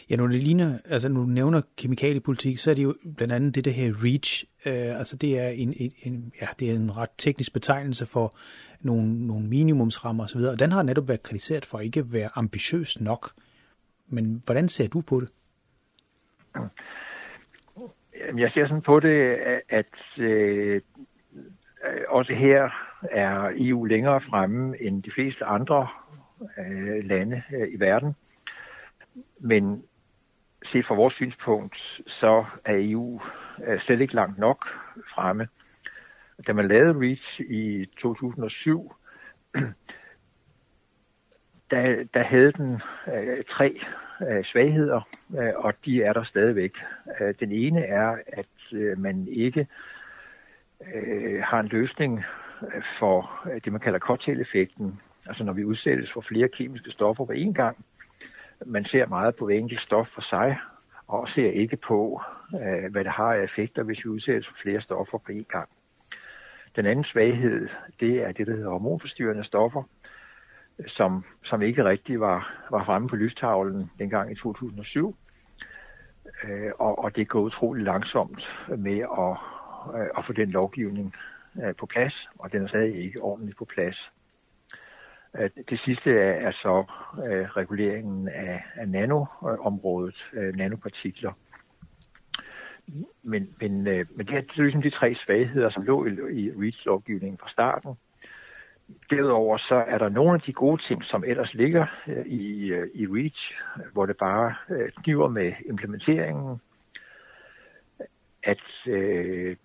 Ja, når det ligner, altså når du nævner kemikaliepolitik, så er det jo blandt andet det der her REACH, øh, altså det er en, en, en, ja, det er en ret teknisk betegnelse for nogle, nogle minimumsrammer osv., og den har netop været kritiseret for ikke at være ambitiøs nok. Men hvordan ser du på det? Jeg ser sådan på det, at øh, Øh, også her er EU længere fremme end de fleste andre øh, lande øh, i verden. Men set fra vores synspunkt, så er EU øh, slet ikke langt nok fremme. Da man lavede REACH i 2007, [CLEARS THROAT] der, der havde den øh, tre øh, svagheder, øh, og de er der stadigvæk. Øh, den ene er, at øh, man ikke øh, Øh, har en løsning øh, for øh, det, man kalder cocktail-effekten. Altså når vi udsættes for flere kemiske stoffer på én gang. Man ser meget på hver enkelt stof for sig, og ser ikke på, øh, hvad det har af effekter, hvis vi udsættes for flere stoffer på én gang. Den anden svaghed, det er det, der hedder hormonforstyrrende stoffer, som, som ikke rigtig var, var fremme på lystavlen dengang i 2007. Øh, og, og det går utrolig langsomt med at Øh, at få den lovgivning øh, på plads, og den er stadig ikke ordentligt på plads. Øh, det sidste er, så reguleringen af, af nanoområdet, nanopartikler. Men, men, men det er, ligesom de tre svagheder, som lå i, i REACH-lovgivningen fra starten. Derudover så er der nogle af de gode ting, som ellers ligger i, i REACH, hvor det bare øh, kniver med implementeringen, at øh,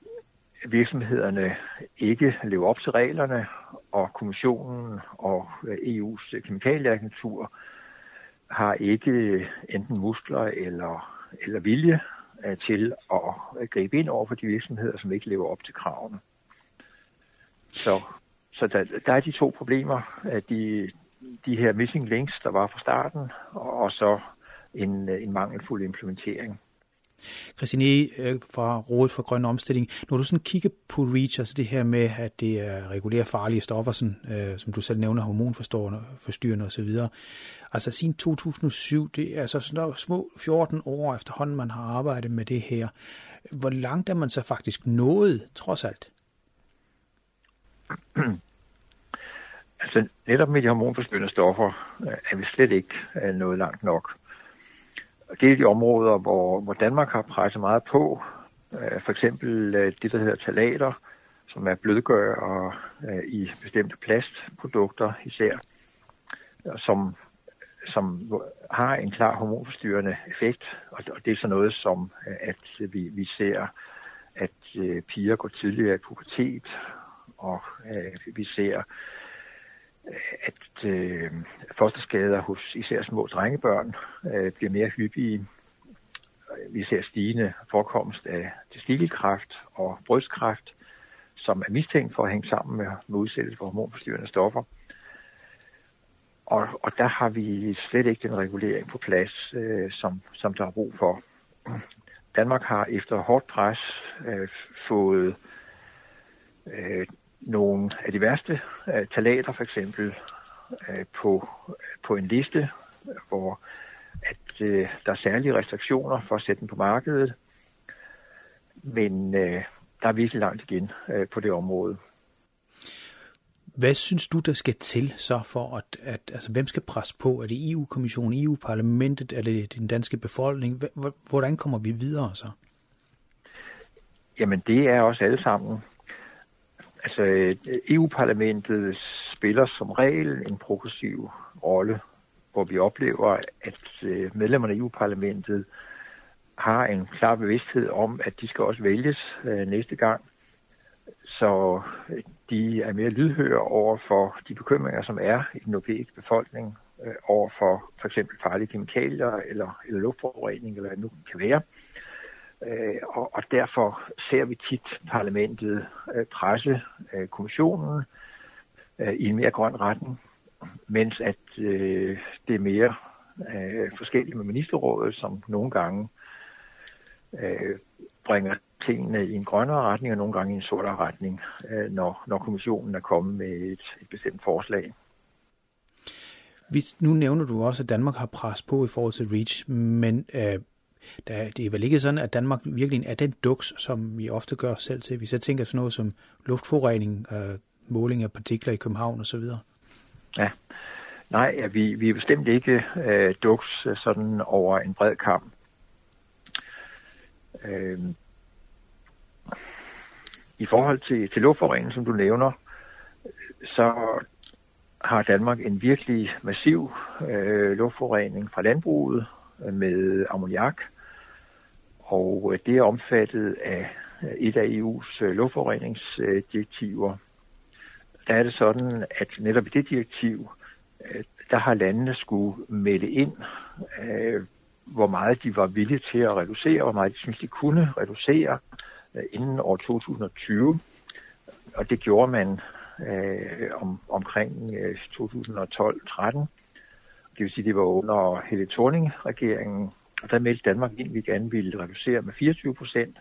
virksomhederne ikke lever op til reglerne, og kommissionen og EU's kemikalieagentur har ikke enten muskler eller, eller vilje øh, til at gribe ind over for de virksomheder, som ikke lever op til kravene. Så, så der, der er de to problemer, de, de her missing links, der var fra starten, og så en, en mangelfuld implementering. Christine øh, fra Rådet for Grøn Omstilling, når du sådan kigger på REACH, altså det her med, at det er regulerer farlige stoffer, sådan, øh, som du selv nævner, hormonforstyrrende osv., altså siden 2007, det er altså sådan små 14 år efterhånden, man har arbejdet med det her. Hvor langt er man så faktisk nået, trods alt? altså netop med de hormonforstyrrende stoffer øh, er vi slet ikke nået langt nok det er de områder, hvor, hvor Danmark har presset meget på. Øh, for eksempel øh, det, der hedder talater, som er blødgør øh, i bestemte plastprodukter især, som, som har en klar hormonforstyrrende effekt. Og det er så noget som, øh, at vi, vi ser, at øh, piger går tidligere i pubertet, og øh, vi ser at øh, fosterskader hos især små drengebørn øh, bliver mere hyppige. Vi ser stigende forekomst af testikelkræft og brystkræft, som er mistænkt for at hænge sammen med, med udsættelse for hormonforstyrrende stoffer. Og, og der har vi slet ikke den regulering på plads, øh, som, som der er brug for. Danmark har efter hårdt pres øh, fået øh, nogle af de værste øh, talater for eksempel øh, på, på en liste, hvor at øh, der er særlige restriktioner for at sætte den på markedet, men øh, der er virkelig langt igen øh, på det område. Hvad synes du, der skal til så for, at, at altså, hvem skal presse på? Er det EU-kommissionen, EU-parlamentet, er det den danske befolkning? Hvordan kommer vi videre så? Jamen det er også alle sammen. Altså øh, EU-parlamentet spiller som regel en progressiv rolle, hvor vi oplever, at øh, medlemmerne af EU-parlamentet har en klar bevidsthed om, at de skal også vælges øh, næste gang. Så de er mere lydhøre over for de bekymringer, som er i den europæiske befolkning over for for eksempel farlige kemikalier eller, eller luftforurening, eller hvad det nu kan være. Øh, og, og derfor ser vi tit parlamentet øh, presse øh, kommissionen øh, i en mere grøn retning, mens at øh, det er mere øh, forskelligt med ministerrådet, som nogle gange øh, bringer tingene i en grønnere retning, og nogle gange i en sortere retning, øh, når, når kommissionen er kommet med et, et bestemt forslag. Hvis, nu nævner du også, at Danmark har pres på i forhold til REACH, men øh, der, det er vel ikke sådan, at Danmark virkelig er den duks, som vi ofte gør selv til. Hvis jeg tænker sådan noget som luftforurening, øh, måling af partikler i København osv. Ja, nej, ja, vi, vi er bestemt ikke øh, duks øh, sådan over en bred kamp. Øh, I forhold til, til luftforurening, som du nævner, så har Danmark en virkelig massiv øh, luftforurening fra landbruget øh, med ammoniak, og øh, det er omfattet af et af EU's øh, luftforureningsdirektiver. Der er det sådan, at netop i det direktiv, øh, der har landene skulle melde ind, hvor meget de var villige til at reducere, hvor meget de synes, de kunne reducere inden år 2020. Og det gjorde man øh, om, omkring øh, 2012-13. Det vil sige, det var under Helle Thorning-regeringen, og der meldte Danmark ind, at vi gerne ville reducere med 24 procent,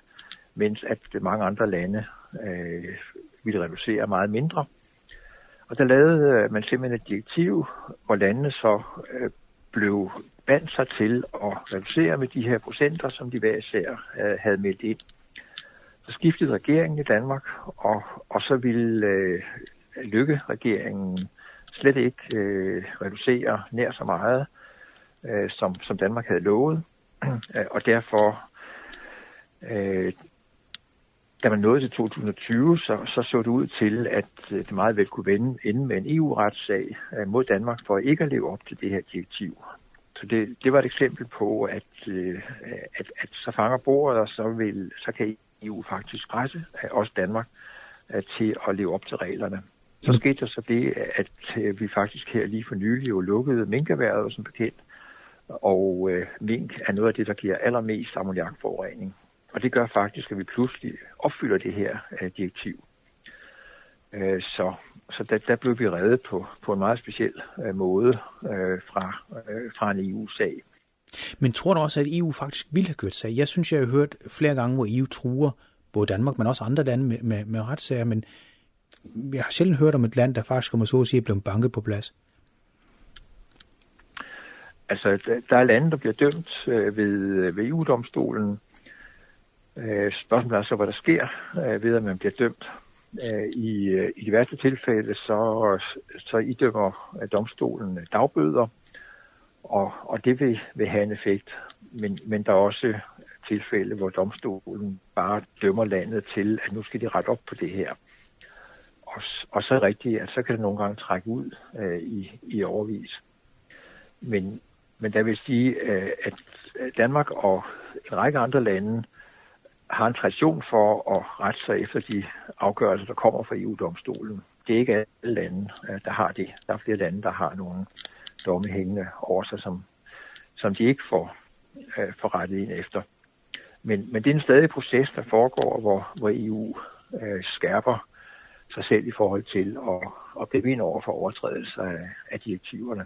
mens at mange andre lande øh, ville reducere meget mindre. Og der lavede øh, man simpelthen et direktiv, hvor landene så øh, blev bandt sig til at reducere med de her procenter, som de hver især øh, havde meldt ind. Så skiftede regeringen i Danmark, og, og så ville øh, Lykke-regeringen slet ikke øh, reducere nær så meget, øh, som, som Danmark havde lovet. [CLEARS THROAT] og derfor, øh, da man nåede til 2020, så, så så det ud til, at det meget vel kunne vende, ende med en EU-retssag øh, mod Danmark for ikke at leve op til det her direktiv. Så det, det var et eksempel på, at, øh, at, at så fanger bordet, og så, vil, så kan EU faktisk presse også Danmark øh, til at leve op til reglerne. Så skete der så det, at øh, vi faktisk her lige for nylig jo lukkede minkerværet som bekendt, og øh, mink er noget af det, der giver allermest ammoniakforurening. Og det gør faktisk, at vi pludselig opfylder det her øh, direktiv. Øh, så så der, der blev vi reddet på, på en meget speciel øh, måde øh, fra, øh, fra en EU-sag. Men tror du også, at EU faktisk ville have kørt sag? Jeg synes, jeg har hørt flere gange, hvor EU truer både Danmark, men også andre lande med, med, med retssager, men jeg har sjældent hørt om et land, der faktisk, kommer så at sige, er blevet banket på plads. Altså, der er lande, der bliver dømt øh, ved, øh, ved EU-domstolen. Øh, spørgsmålet er så, hvad der sker øh, ved, at man bliver dømt. Øh, I, øh, I de værste tilfælde, så, så idømmer øh, domstolen øh, dagbøder, og, og det vil, vil have en effekt. Men, men der er også tilfælde, hvor domstolen bare dømmer landet til, at nu skal de rette op på det her. Og, og så er det rigtigt, at så kan det nogle gange trække ud øh, i, i overvis. Men, men der vil sige, øh, at øh, Danmark og en række andre lande har en tradition for at rette sig efter de afgørelser, der kommer fra EU-domstolen. Det er ikke alle lande, øh, der har det. Der er flere lande, der har nogle domme hængende over sig, som, som de ikke får, øh, får rettet ind efter. Men, men det er en stadig proces, der foregår, hvor, hvor EU øh, skærper sig selv i forhold til at, at gribe ind over for overtrædelser af, af direktiverne.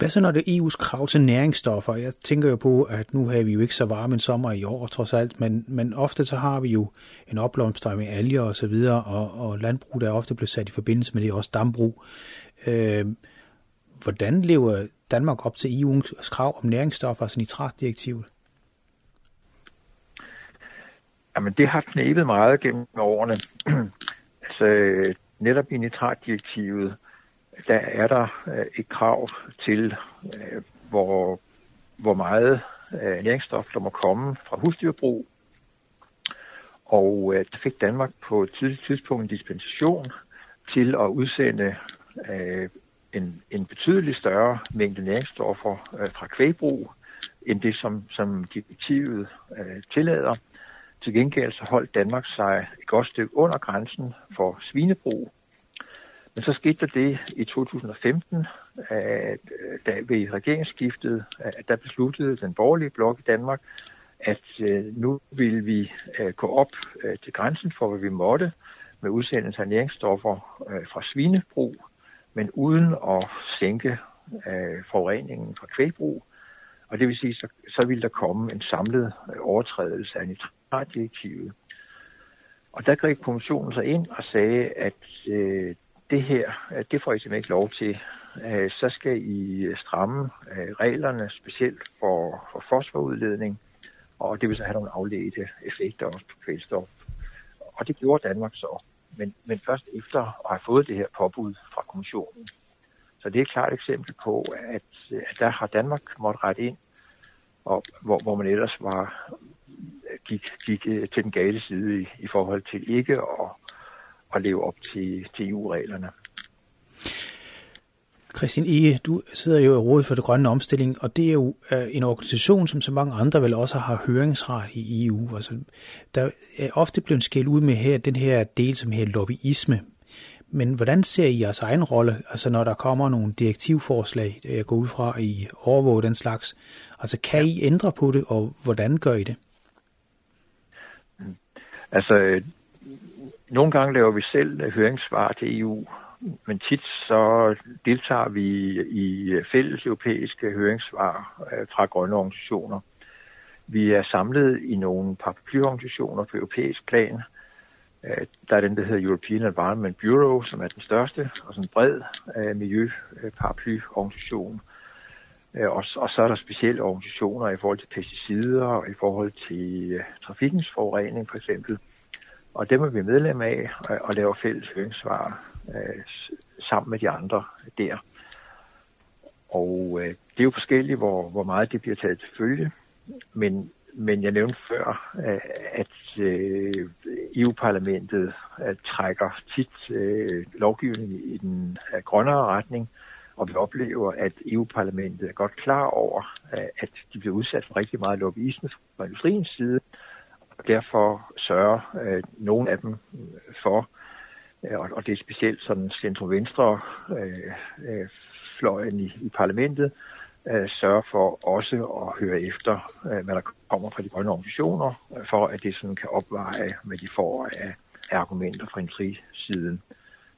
Hvad så når det er EU's krav til næringsstoffer? Jeg tænker jo på, at nu har vi jo ikke så varme en sommer i år, trods alt, men, men ofte så har vi jo en opblomstring med alger og så videre, og, og landbrug der er ofte blevet sat i forbindelse med det, også dambrug. Øh, hvordan lever Danmark op til EU's krav om næringsstoffer, altså nitratdirektivet? Jamen, det har knæbet meget gennem årene. [CLEARS THROAT] altså, øh, netop i nitratdirektivet, der er der øh, et krav til, øh, hvor, hvor meget øh, næringsstof der må komme fra husdyrbrug. Og øh, der fik Danmark på et tidligt tidspunkt en dispensation til at udsende øh, en, en betydeligt større mængde næringsstoffer øh, fra kvægbrug, end det, som, som direktivet tillader. Til gengæld så holdt Danmark sig et godt stykke under grænsen for svinebrug, men så skete der det i 2015, at øh, da ved regeringsskiftet, at der besluttede den borgerlige blok i Danmark, at øh, nu vil vi øh, gå op øh, til grænsen for, hvad vi måtte med udsendelse af næringsstoffer øh, fra svinebrug, men uden at sænke øh, forureningen fra kvægbrug. Og det vil sige, så, så vil der komme en samlet overtrædelse af nitratdirektivet. Og der greb kommissionen sig ind og sagde, at øh, det her, det får I simpelthen ikke lov til. Øh, så skal I stramme øh, reglerne, specielt for, for fosforudledning, og det vil så have nogle afledte effekter også på kvælstof. Og det gjorde Danmark så, men, men først efter at have fået det her påbud fra kommissionen. Så det er et klart eksempel på, at, at der har Danmark måttet rette ind, og hvor, hvor man ellers var, gik, gik øh, til den gale side i, i forhold til ikke at at leve op til, til EU-reglerne. Christian Ege, du sidder jo i Rådet for det grønne omstilling, og det er jo øh, en organisation, som så mange andre vel også har høringsret i EU. Altså, der er ofte blevet skældt ud med her, den her del, som her lobbyisme. Men hvordan ser I jeres egen rolle, altså når der kommer nogle direktivforslag, der jeg går ud fra, I overvåger den slags? Altså kan I ændre på det, og hvordan gør I det? Altså, nogle gange laver vi selv øh, høringssvar til EU, men tit så deltager vi i øh, fælles europæiske høringssvar øh, fra grønne organisationer. Vi er samlet i nogle paraplyorganisationer på europæisk plan. Der er den, der hedder European Environment Bureau, som er den største og sådan en bred miljøparaplyorganisation. Og, og så er der specielle organisationer i forhold til pesticider og i forhold til trafikens forurening for eksempel. Og dem er vi medlem af og, og laver fælles høringssvar øh, sammen med de andre der. Og øh, det er jo forskelligt, hvor, hvor meget det bliver taget til følge. Men, men jeg nævnte før, øh, at øh, EU-parlamentet øh, trækker tit øh, lovgivning i den øh, grønnere retning, og vi oplever, at EU-parlamentet er godt klar over, øh, at de bliver udsat for rigtig meget lobbyisme fra industriens side, og derfor sørger øh, nogle af dem for, øh, og, og det er specielt sådan centrum-venstre øh, øh, fløjen i, i parlamentet, øh, sørger for også at høre efter, øh, hvad der kommer fra de grønne organisationer, øh, for at det sådan kan opveje, hvad de får af, af argumenter fra industrisiden.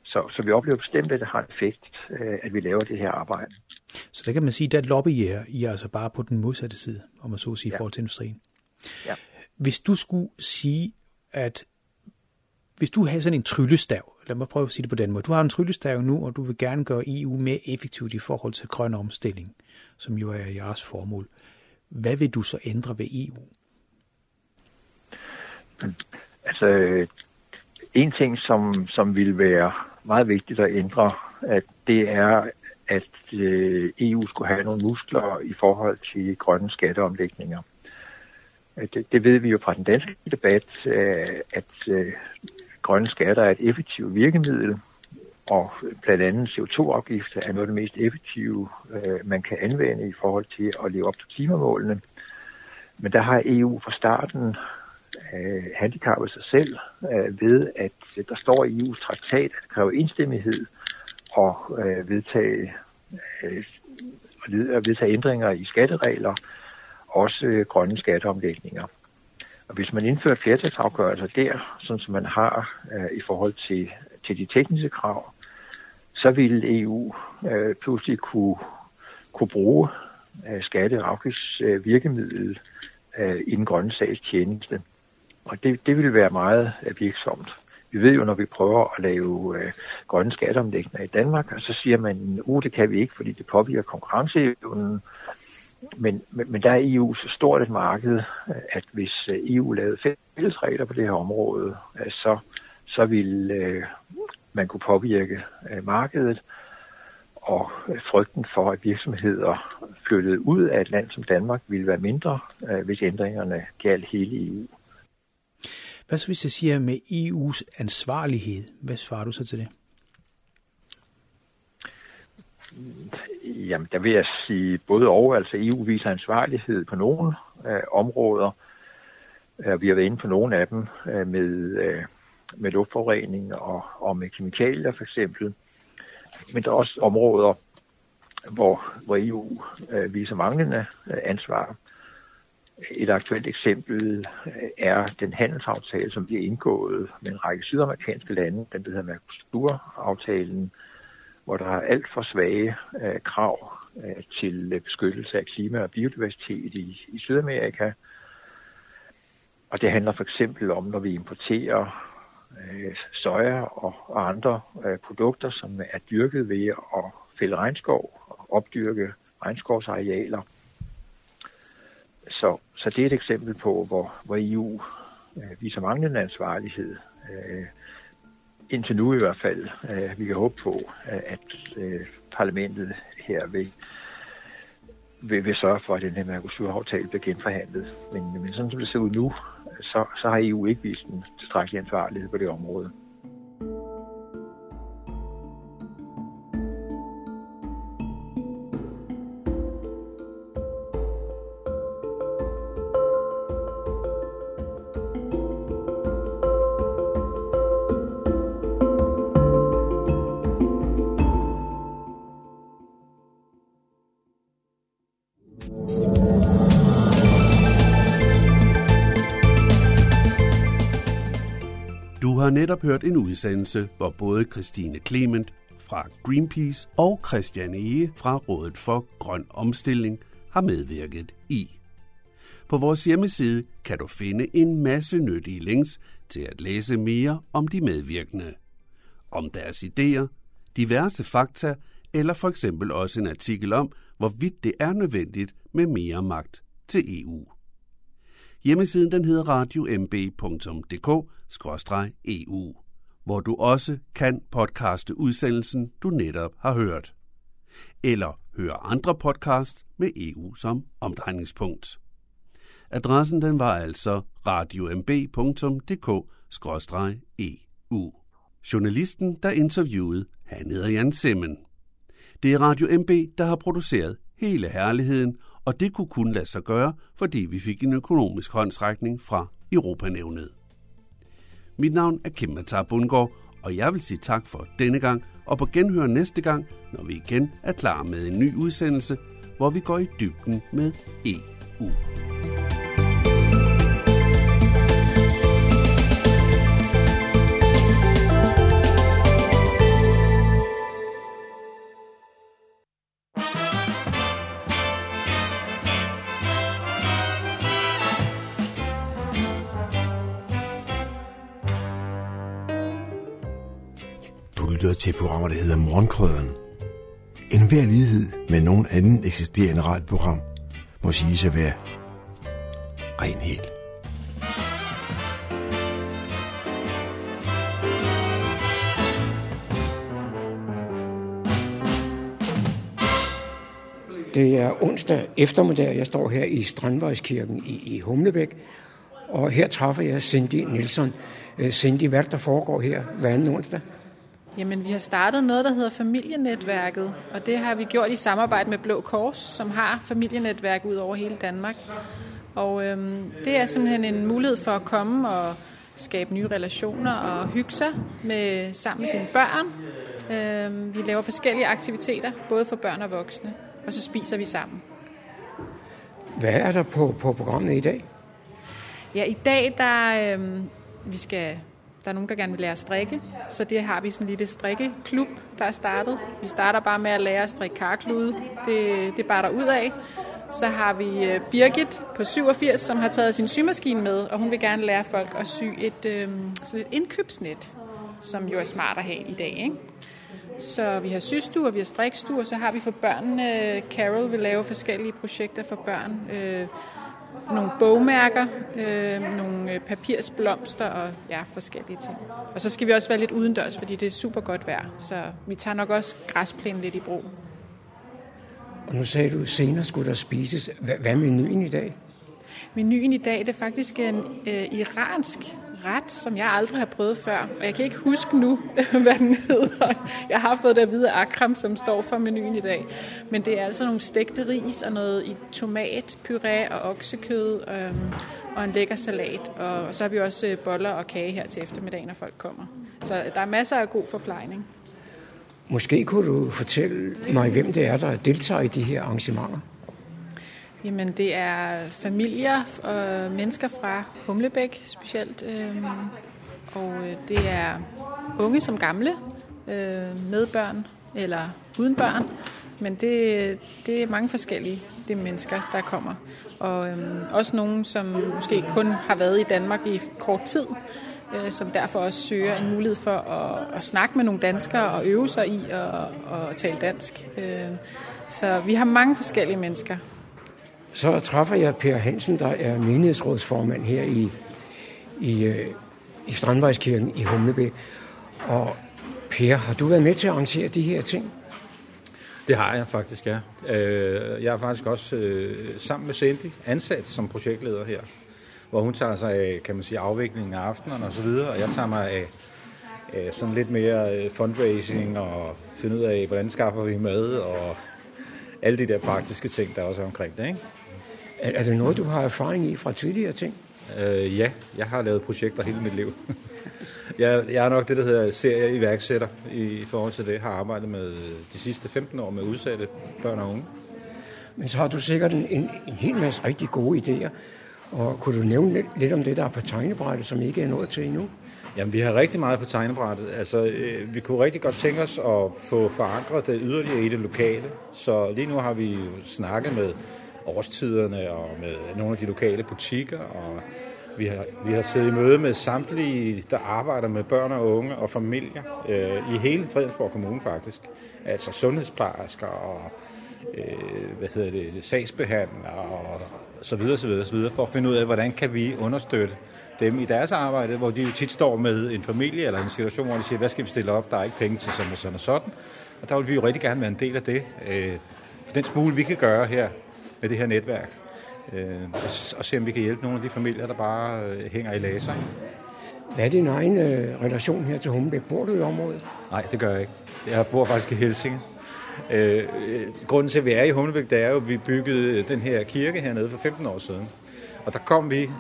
Så, så vi oplever bestemt, at det har en effekt, øh, at vi laver det her arbejde. Så der kan man sige, at der lobbyer I altså bare på den modsatte side, om man så sige, ja. i forhold til industrien. Ja. Hvis du skulle sige, at hvis du havde sådan en tryllestav, lad mig prøve at sige det på den måde, du har en tryllestav nu, og du vil gerne gøre EU mere effektivt i forhold til grøn omstilling, som jo er jeres formål. Hvad vil du så ændre ved EU? Altså, en ting, som, som vil være meget vigtigt at ændre, at det er, at øh, EU skulle have nogle muskler i forhold til grønne skatteomlægninger. Øh, det, det ved vi jo fra den danske debat, øh, at øh, grønne skatter er et effektivt virkemiddel, og blandt andet CO2-afgifter er noget af det mest effektive, man kan anvende i forhold til at leve op til klimamålene. Men der har EU fra starten handicappet sig selv ved, at der står i EU's traktat, at det kræver enstemmighed og vedtage, at vedtage ændringer i skatteregler, også øh, grønne skatteomlægninger. Og hvis man indfører flertalsafgørelser der, sådan som man har øh, i forhold til, til de tekniske krav, så vil EU øh, pludselig kunne, kunne bruge øh, skatte- og afgiftsvirkemiddel øh, i den grønne sags tjeneste. Og det, det vil være meget øh, virksomt. Vi ved jo, når vi prøver at lave øh, grønne skatteomlægninger i Danmark, og så siger man, uh, det kan vi ikke, fordi det påvirker konkurrenceevnen. Men, men, men der er EU så stort et marked, at hvis øh, EU lavede fælles regler på det her område, øh, så, så ville øh, man kunne påvirke øh, markedet, og øh, frygten for, at virksomheder flyttede ud af et land som Danmark ville være mindre, øh, hvis ændringerne galt hele EU. Hvad så hvis jeg siger med EU's ansvarlighed? Hvad svarer du så til det? Jamen, der vil jeg sige både og. Altså EU viser ansvarlighed på nogle øh, områder. Øh, vi har været inde på nogle af dem øh, med, øh, med luftforurening og, og med kemikalier for eksempel. Men der er også områder, hvor, hvor EU øh, viser manglende øh, ansvar. Et aktuelt eksempel øh, er den handelsaftale, som bliver indgået med en række sydamerikanske lande, den der hedder Mercosur-aftalen, hvor der er alt for svage øh, krav øh, til beskyttelse af klima og biodiversitet i, i Sydamerika. Og det handler for eksempel om, når vi importerer øh, soja og, og andre øh, produkter, som er dyrket ved at fælde regnskov og opdyrke regnskovsarealer. Så, så det er et eksempel på, hvor, hvor EU øh, viser manglende ansvarlighed. Øh, indtil nu i hvert fald. Øh, vi kan håbe på, øh, at øh, parlamentet her vil, vil, vil sørge for, at den her Mercosur-aftale bliver genforhandlet. Men, men sådan som det ser ud nu, så, så har EU ikke vist en tilstrækkelig ansvarlighed på det område. Netop hørt en udsendelse, hvor både Christine Clement fra Greenpeace og Christian Ege fra Rådet for Grøn Omstilling har medvirket i. På vores hjemmeside kan du finde en masse nyttige links til at læse mere om de medvirkende. Om deres idéer, diverse fakta eller for eksempel også en artikel om, hvorvidt det er nødvendigt med mere magt til EU. Hjemmesiden den hedder radiomb.dk-eu, e hvor du også kan podcaste udsendelsen, du netop har hørt. Eller høre andre podcast med EU som omdrejningspunkt. Adressen den var altså radiomb.dk-eu. E Journalisten, der interviewede, han hedder Jan Simmen. Det er Radio MB, der har produceret hele herligheden, og det kunne kun lade sig gøre, fordi vi fik en økonomisk håndsrækning fra Europanævnet. Mit navn er Kim Matar Bundgaard, og jeg vil sige tak for denne gang, og på genhør næste gang, når vi igen er klar med en ny udsendelse, hvor vi går i dybden med EU. Til programmer, der hedder Morgenkrøden. En hver lighed med nogen anden eksisterende radioprogram må sige at være ren helt. Det er onsdag eftermiddag, jeg står her i Strandvejskirken i, i Humlebæk, og her træffer jeg Cindy Nielsen. Øh, Cindy, hvad der foregår her hver anden onsdag? Jamen, vi har startet noget, der hedder Familienetværket, og det har vi gjort i samarbejde med Blå Kors, som har familienetværk ud over hele Danmark. Og øhm, det er simpelthen en mulighed for at komme og skabe nye relationer og hygge sig med, sammen med sine børn. Øhm, vi laver forskellige aktiviteter, både for børn og voksne, og så spiser vi sammen. Hvad er der på, på programmet i dag? Ja, i dag der øhm, vi skal der er nogen, der gerne vil lære at strikke, så det har vi sådan en lille strikkeklub, der er startet. Vi starter bare med at lære at strikke karklude. Det, det bare der ud af. Så har vi øh, Birgit på 87, som har taget sin symaskine med, og hun vil gerne lære folk at sy et, øh, sådan et indkøbsnet, som jo er smart at have i dag. Ikke? Så vi har systuer, vi har strikstuer, så har vi for børnene, øh, Carol vil lave forskellige projekter for børn. Øh, nogle bogmærker, øh, nogle papirsblomster og ja, forskellige ting. Og så skal vi også være lidt udendørs, fordi det er super godt vejr, så vi tager nok også græsplænen lidt i brug. Og nu sagde du, senere skulle der spises. Hvad, hvad er menuen i dag? Menuen i dag det er faktisk en øh, iransk ret, som jeg aldrig har prøvet før. Og jeg kan ikke huske nu, [LAUGHS] hvad den hedder. Jeg har fået det at vide af Akram, som står for menuen i dag. Men det er altså nogle stegte ris og noget i tomat, puré og oksekød øh, og en lækker salat. Og så har vi også øh, boller og kage her til eftermiddag, når folk kommer. Så der er masser af god forplejning. Måske kunne du fortælle mig, hvem det er, der deltager i de her arrangementer? Jamen, det er familier og mennesker fra Humlebæk specielt. Øh, og øh, det er unge som gamle, øh, med børn eller uden børn. Men det, det er mange forskellige det er mennesker, der kommer. Og øhm, også nogen, som måske kun har været i Danmark i kort tid, øh, som derfor også søger en mulighed for at, at snakke med nogle danskere og øve sig i at, at tale dansk. Øh, så vi har mange forskellige mennesker. Så træffer jeg Per Hansen, der er menighedsrådsformand her i, i, øh, i Strandvejskirken i Humlebæk. Og Per, har du været med til at arrangere de her ting? Det har jeg faktisk, ja. Øh, jeg er faktisk også øh, sammen med Cindy ansat som projektleder her, hvor hun tager sig af, kan man sige, afviklingen af aftenerne og så videre, og jeg tager mig af sådan lidt mere fundraising og finde ud af, hvordan skaffer vi mad og alle de der praktiske ting, der også er omkring det, ikke? Er, er det noget, du har erfaring i fra tidligere ting? Øh, ja, jeg har lavet projekter hele mit liv. [LAUGHS] jeg, jeg er nok det, der hedder serie iværksætter i forhold til det. Jeg har arbejdet med de sidste 15 år med udsatte børn og unge. Men så har du sikkert en, en, en hel masse rigtig gode idéer. Og kunne du nævne lidt, lidt om det, der er på tegnebrættet, som ikke er nået til endnu? Jamen, vi har rigtig meget på tegnebrættet. Altså, øh, vi kunne rigtig godt tænke os at få forankret det yderligere i det lokale. Så lige nu har vi snakket med årstiderne og med nogle af de lokale butikker, og vi har, vi har siddet i møde med samtlige, der arbejder med børn og unge og familier øh, i hele Fredensborg Kommune faktisk. Altså sundhedsplejersker og øh, hvad hedder det, sagsbehandlere og så videre, så videre, så videre, for at finde ud af, hvordan kan vi understøtte dem i deres arbejde, hvor de jo tit står med en familie eller en situation, hvor de siger, hvad skal vi stille op, der er ikke penge til sådan og sådan og sådan. Og der vil vi jo rigtig gerne være en del af det. Øh, for den smule, vi kan gøre her med det her netværk, øh, og se om vi kan hjælpe nogle af de familier, der bare øh, hænger i laser. Hvad er din egen øh, relation her til Hummelbæk? Bor du i området? Nej, det gør jeg ikke. Jeg bor faktisk i Helsinge. Øh, grunden til, at vi er i Humlebæk, det er jo, at vi byggede den her kirke hernede for 15 år siden. Og der kom vi,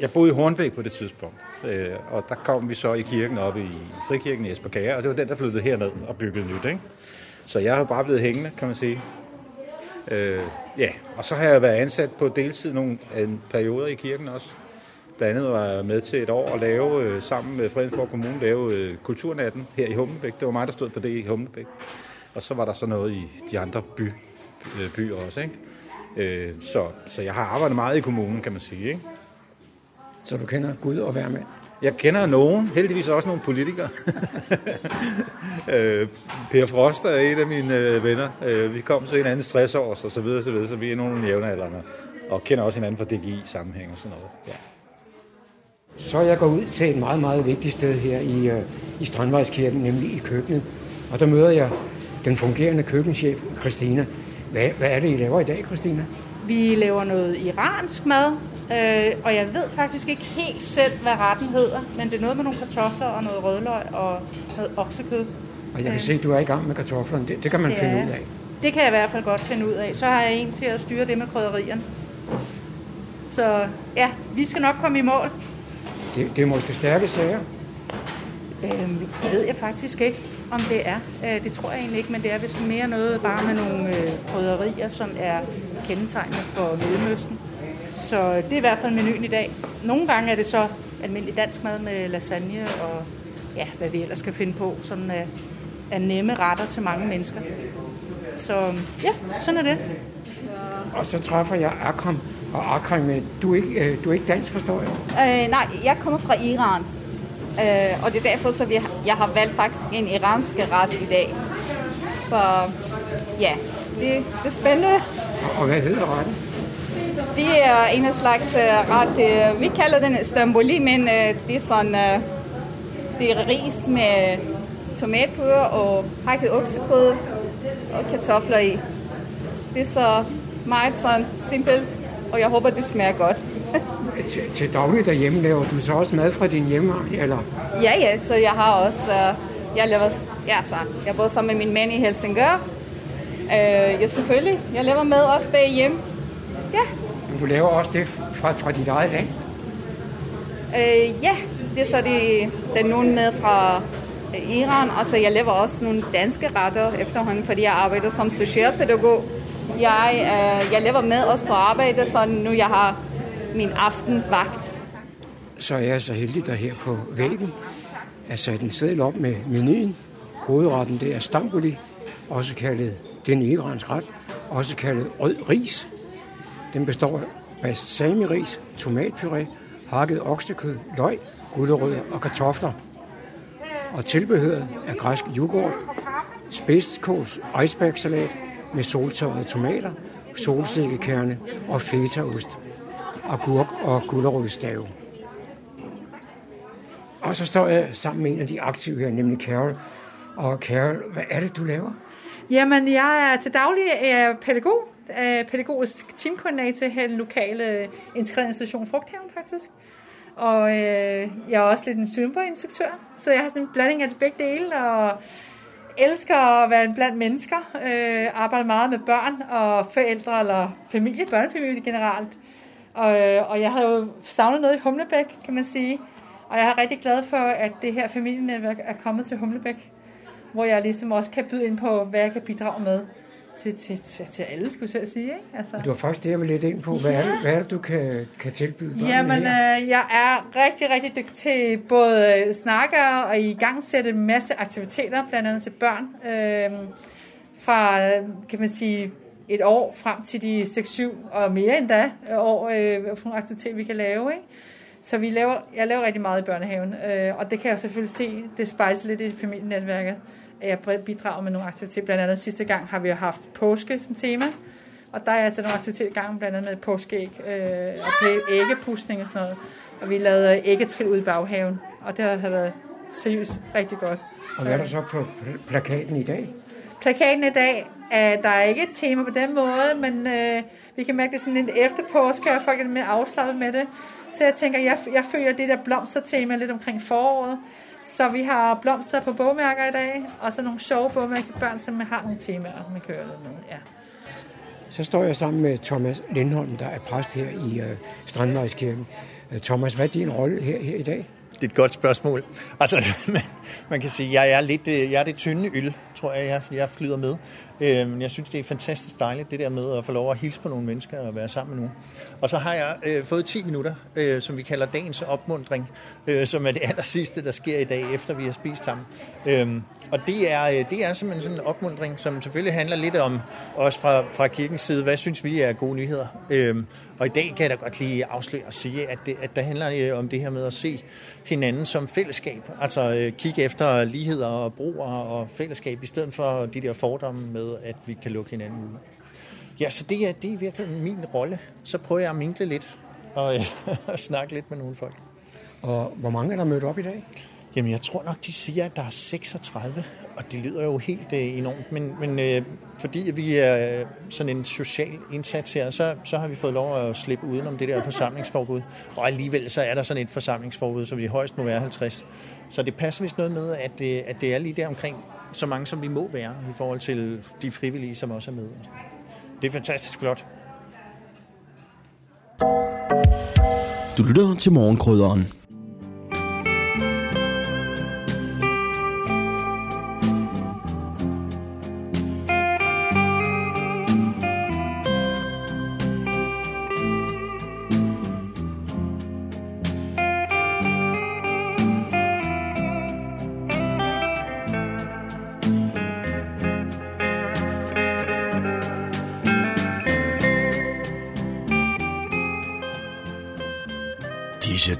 jeg boede i Hornbæk på det tidspunkt, øh, og der kom vi så i kirken op i Frikirken i Esbergære, og det var den, der flyttede herned og byggede nyt. Ikke? Så jeg har bare blevet hængende, kan man sige. Øh, ja, og så har jeg været ansat på deltid nogle en perioder i kirken også. Blandt andet var jeg med til et år at lave, øh, sammen med Fredensborg Kommune, lave øh, Kulturnatten her i Humlebæk. Det var mig, der stod for det i Humlebæk. Og så var der så noget i de andre by, øh, byer også. Ikke? Øh, så, så jeg har arbejdet meget i kommunen, kan man sige. Ikke? Så du kender Gud og hver mand? Jeg kender nogen, heldigvis også nogle politikere. [LAUGHS] øh, per Frost er en af mine øh, venner. Øh, vi kom så anden 60 år, og så videre, så videre, så vi er nogle jævnaldrende. Og kender også hinanden fra DGI-sammenhæng og sådan noget. Ja. Så jeg gået ud til et meget, meget vigtigt sted her i, øh, i Strandvejskirken, nemlig i køkkenet. Og der møder jeg den fungerende køkkenchef, Christina. Hvad, hvad er det, I laver i dag, Christina? Vi laver noget iransk mad, øh, og jeg ved faktisk ikke helt selv, hvad retten hedder, men det er noget med nogle kartofler og noget rødløg og noget oksekød. Og jeg kan øh. se, at du er i gang med kartoflerne. Det, det kan man ja, finde ud af. Det kan jeg i hvert fald godt finde ud af. Så har jeg en til at styre det med krydderierne. Så ja, vi skal nok komme i mål. Det, det er måske stærke sager. Øhm, det ved jeg faktisk ikke, om det er. Øh, det tror jeg egentlig ikke, men det er vist mere noget bare med nogle øh, krydderier, som er kendetegnende for Mellemøsten. Så det er i hvert fald menuen i dag. Nogle gange er det så almindelig dansk mad med lasagne og ja, hvad vi ellers skal finde på. Sådan er, er nemme retter til mange mennesker. Så ja, sådan er det. Og så træffer jeg Akram. Og Akram, øh, du er ikke, øh, du er ikke dansk, forstår jeg? Øh, nej, jeg kommer fra Iran. Øh, og det er derfor, så vi, jeg har valgt faktisk en iransk ret i dag. Så ja, det, det er spændende. Og hvad hedder retten? Det er en af slags uh, ret, uh, vi kalder den Istanbuli, men uh, det er sådan, uh, det er ris med tomatpulver og hakket oksekød og kartofler i. Det er så meget sådan simpelt, og jeg håber, det smager godt. Til, til daglig derhjemme laver du så også mad fra din hjemme, eller? Ja, ja, så jeg har også, uh, jeg laver, ja, så jeg bor sammen med min mand i Helsingør. Uh, ja, selvfølgelig, jeg laver mad også derhjemme. Ja. Men du laver også det fra, fra dit eget land? Uh, ja, det er så det, der er nogen med fra Iran, og så jeg laver også nogle danske retter efterhånden, fordi jeg arbejder som socialpædagog. Jeg, uh, jeg laver med også på arbejde, så nu jeg har min aftenvagt. Så er jeg så heldig, der her på væggen er sat en seddel op med menuen. Hovedretten det er stamboli, også kaldet den iransk ret, også kaldet rød ris. Den består af balsamiris, tomatpuré, hakket oksekød, løg, gulerødder og kartofler. Og tilbehøret er græsk yoghurt, spidskåls icebergsalat med soltørrede tomater, solsikkekerne og fetaost agurk og gulerodstave. Og så står jeg sammen med en af de aktive her, nemlig Carol. Og Carol, hvad er det, du laver? Jamen, jeg er til daglig er pædagog, er pædagogisk teamkoordinator her i den lokale øh, integrerede institution Frugthaven, faktisk. Og øh, jeg er også lidt en svømmerinstruktør, så jeg har sådan en blanding af det begge dele, og elsker at være blandt mennesker, øh, arbejder meget med børn og forældre, eller familie, børnefamilie generelt. Og, og jeg havde jo savnet noget i Humlebæk, kan man sige. Og jeg er rigtig glad for, at det her familienetværk er kommet til Humlebæk, hvor jeg ligesom også kan byde ind på, hvad jeg kan bidrage med til, til, til, til alle, skulle jeg sige. Ikke? Altså. Du har faktisk det, jeg vil lidt ind på. Hvad, ja. er, det, hvad er det, du kan, kan tilbyde Jamen, øh, jeg er rigtig, rigtig dygtig til både snakke og i gang sætte en masse aktiviteter, blandt andet til børn. Øh, fra, kan man sige, et år frem til de 6-7 og mere endda øh, år øh, for nogle aktiviteter, vi kan lave. Ikke? Så vi laver, jeg laver rigtig meget i børnehaven, øh, og det kan jeg selvfølgelig se, det spejser lidt i familienetværket, at jeg bidrager med nogle aktiviteter. Blandt andet sidste gang har vi haft påske som tema, og der er altså nogle aktiviteter i gang, blandt andet med påskeæg øh, og æggepustning og sådan noget. Og vi lavede æggetril ud i baghaven, og det har været seriøst rigtig godt. Og hvad er der så på plakaten i dag? Plakaten i dag Uh, der er ikke et tema på den måde, men uh, vi kan mærke, det er sådan en efterpåske, og folk er mere afslappet med det. Så jeg tænker, jeg, jeg føler det der blomstertema lidt omkring foråret. Så vi har blomster på bogmærker i dag, og så nogle sjove bogmærker til børn, som har nogle temaer, man kører lidt med. Ja. Så står jeg sammen med Thomas Lindholm, der er præst her i uh, Strandvejskirken. Uh, Thomas, hvad er din rolle her, her i dag? Det er et godt spørgsmål. Altså, man, [LAUGHS] man kan sige, jeg er lidt, jeg er det tynde øl, tror jeg, jeg, jeg flyder med. Øh, jeg synes, det er fantastisk dejligt, det der med at få lov at hilse på nogle mennesker og være sammen med nogen. Og så har jeg øh, fået 10 minutter, øh, som vi kalder dagens opmundring, øh, som er det aller sidste, der sker i dag, efter vi har spist sammen. Øh, og det er, øh, det er simpelthen sådan en opmundring, som selvfølgelig handler lidt om, også fra, fra kirkens side, hvad synes vi er gode nyheder. Øh, og i dag kan jeg da godt lige afsløre og sige, at det, at det handler øh, om det her med at se hinanden som fællesskab. Altså øh, kigge efter ligheder og broer og fællesskab, i stedet for de der fordomme med, at vi kan lukke hinanden ud. Ja, så det er, det er virkelig min rolle. Så prøver jeg at minkle lidt og [LAUGHS] øh, snakke lidt med nogle folk. Og hvor mange er der mødt op i dag? Jamen, jeg tror nok, de siger, at der er 36, og det lyder jo helt øh, enormt, men, men øh, fordi vi er sådan en social indsats her, så, så har vi fået lov at slippe udenom det der forsamlingsforbud, og alligevel så er der sådan et forsamlingsforbud, så vi højst må være 50. Så det passer vist noget med, at det, at det er lige der omkring så mange, som vi må være i forhold til de frivillige, som også er med. Det er fantastisk flot. Du lytter til morgenkrydderen.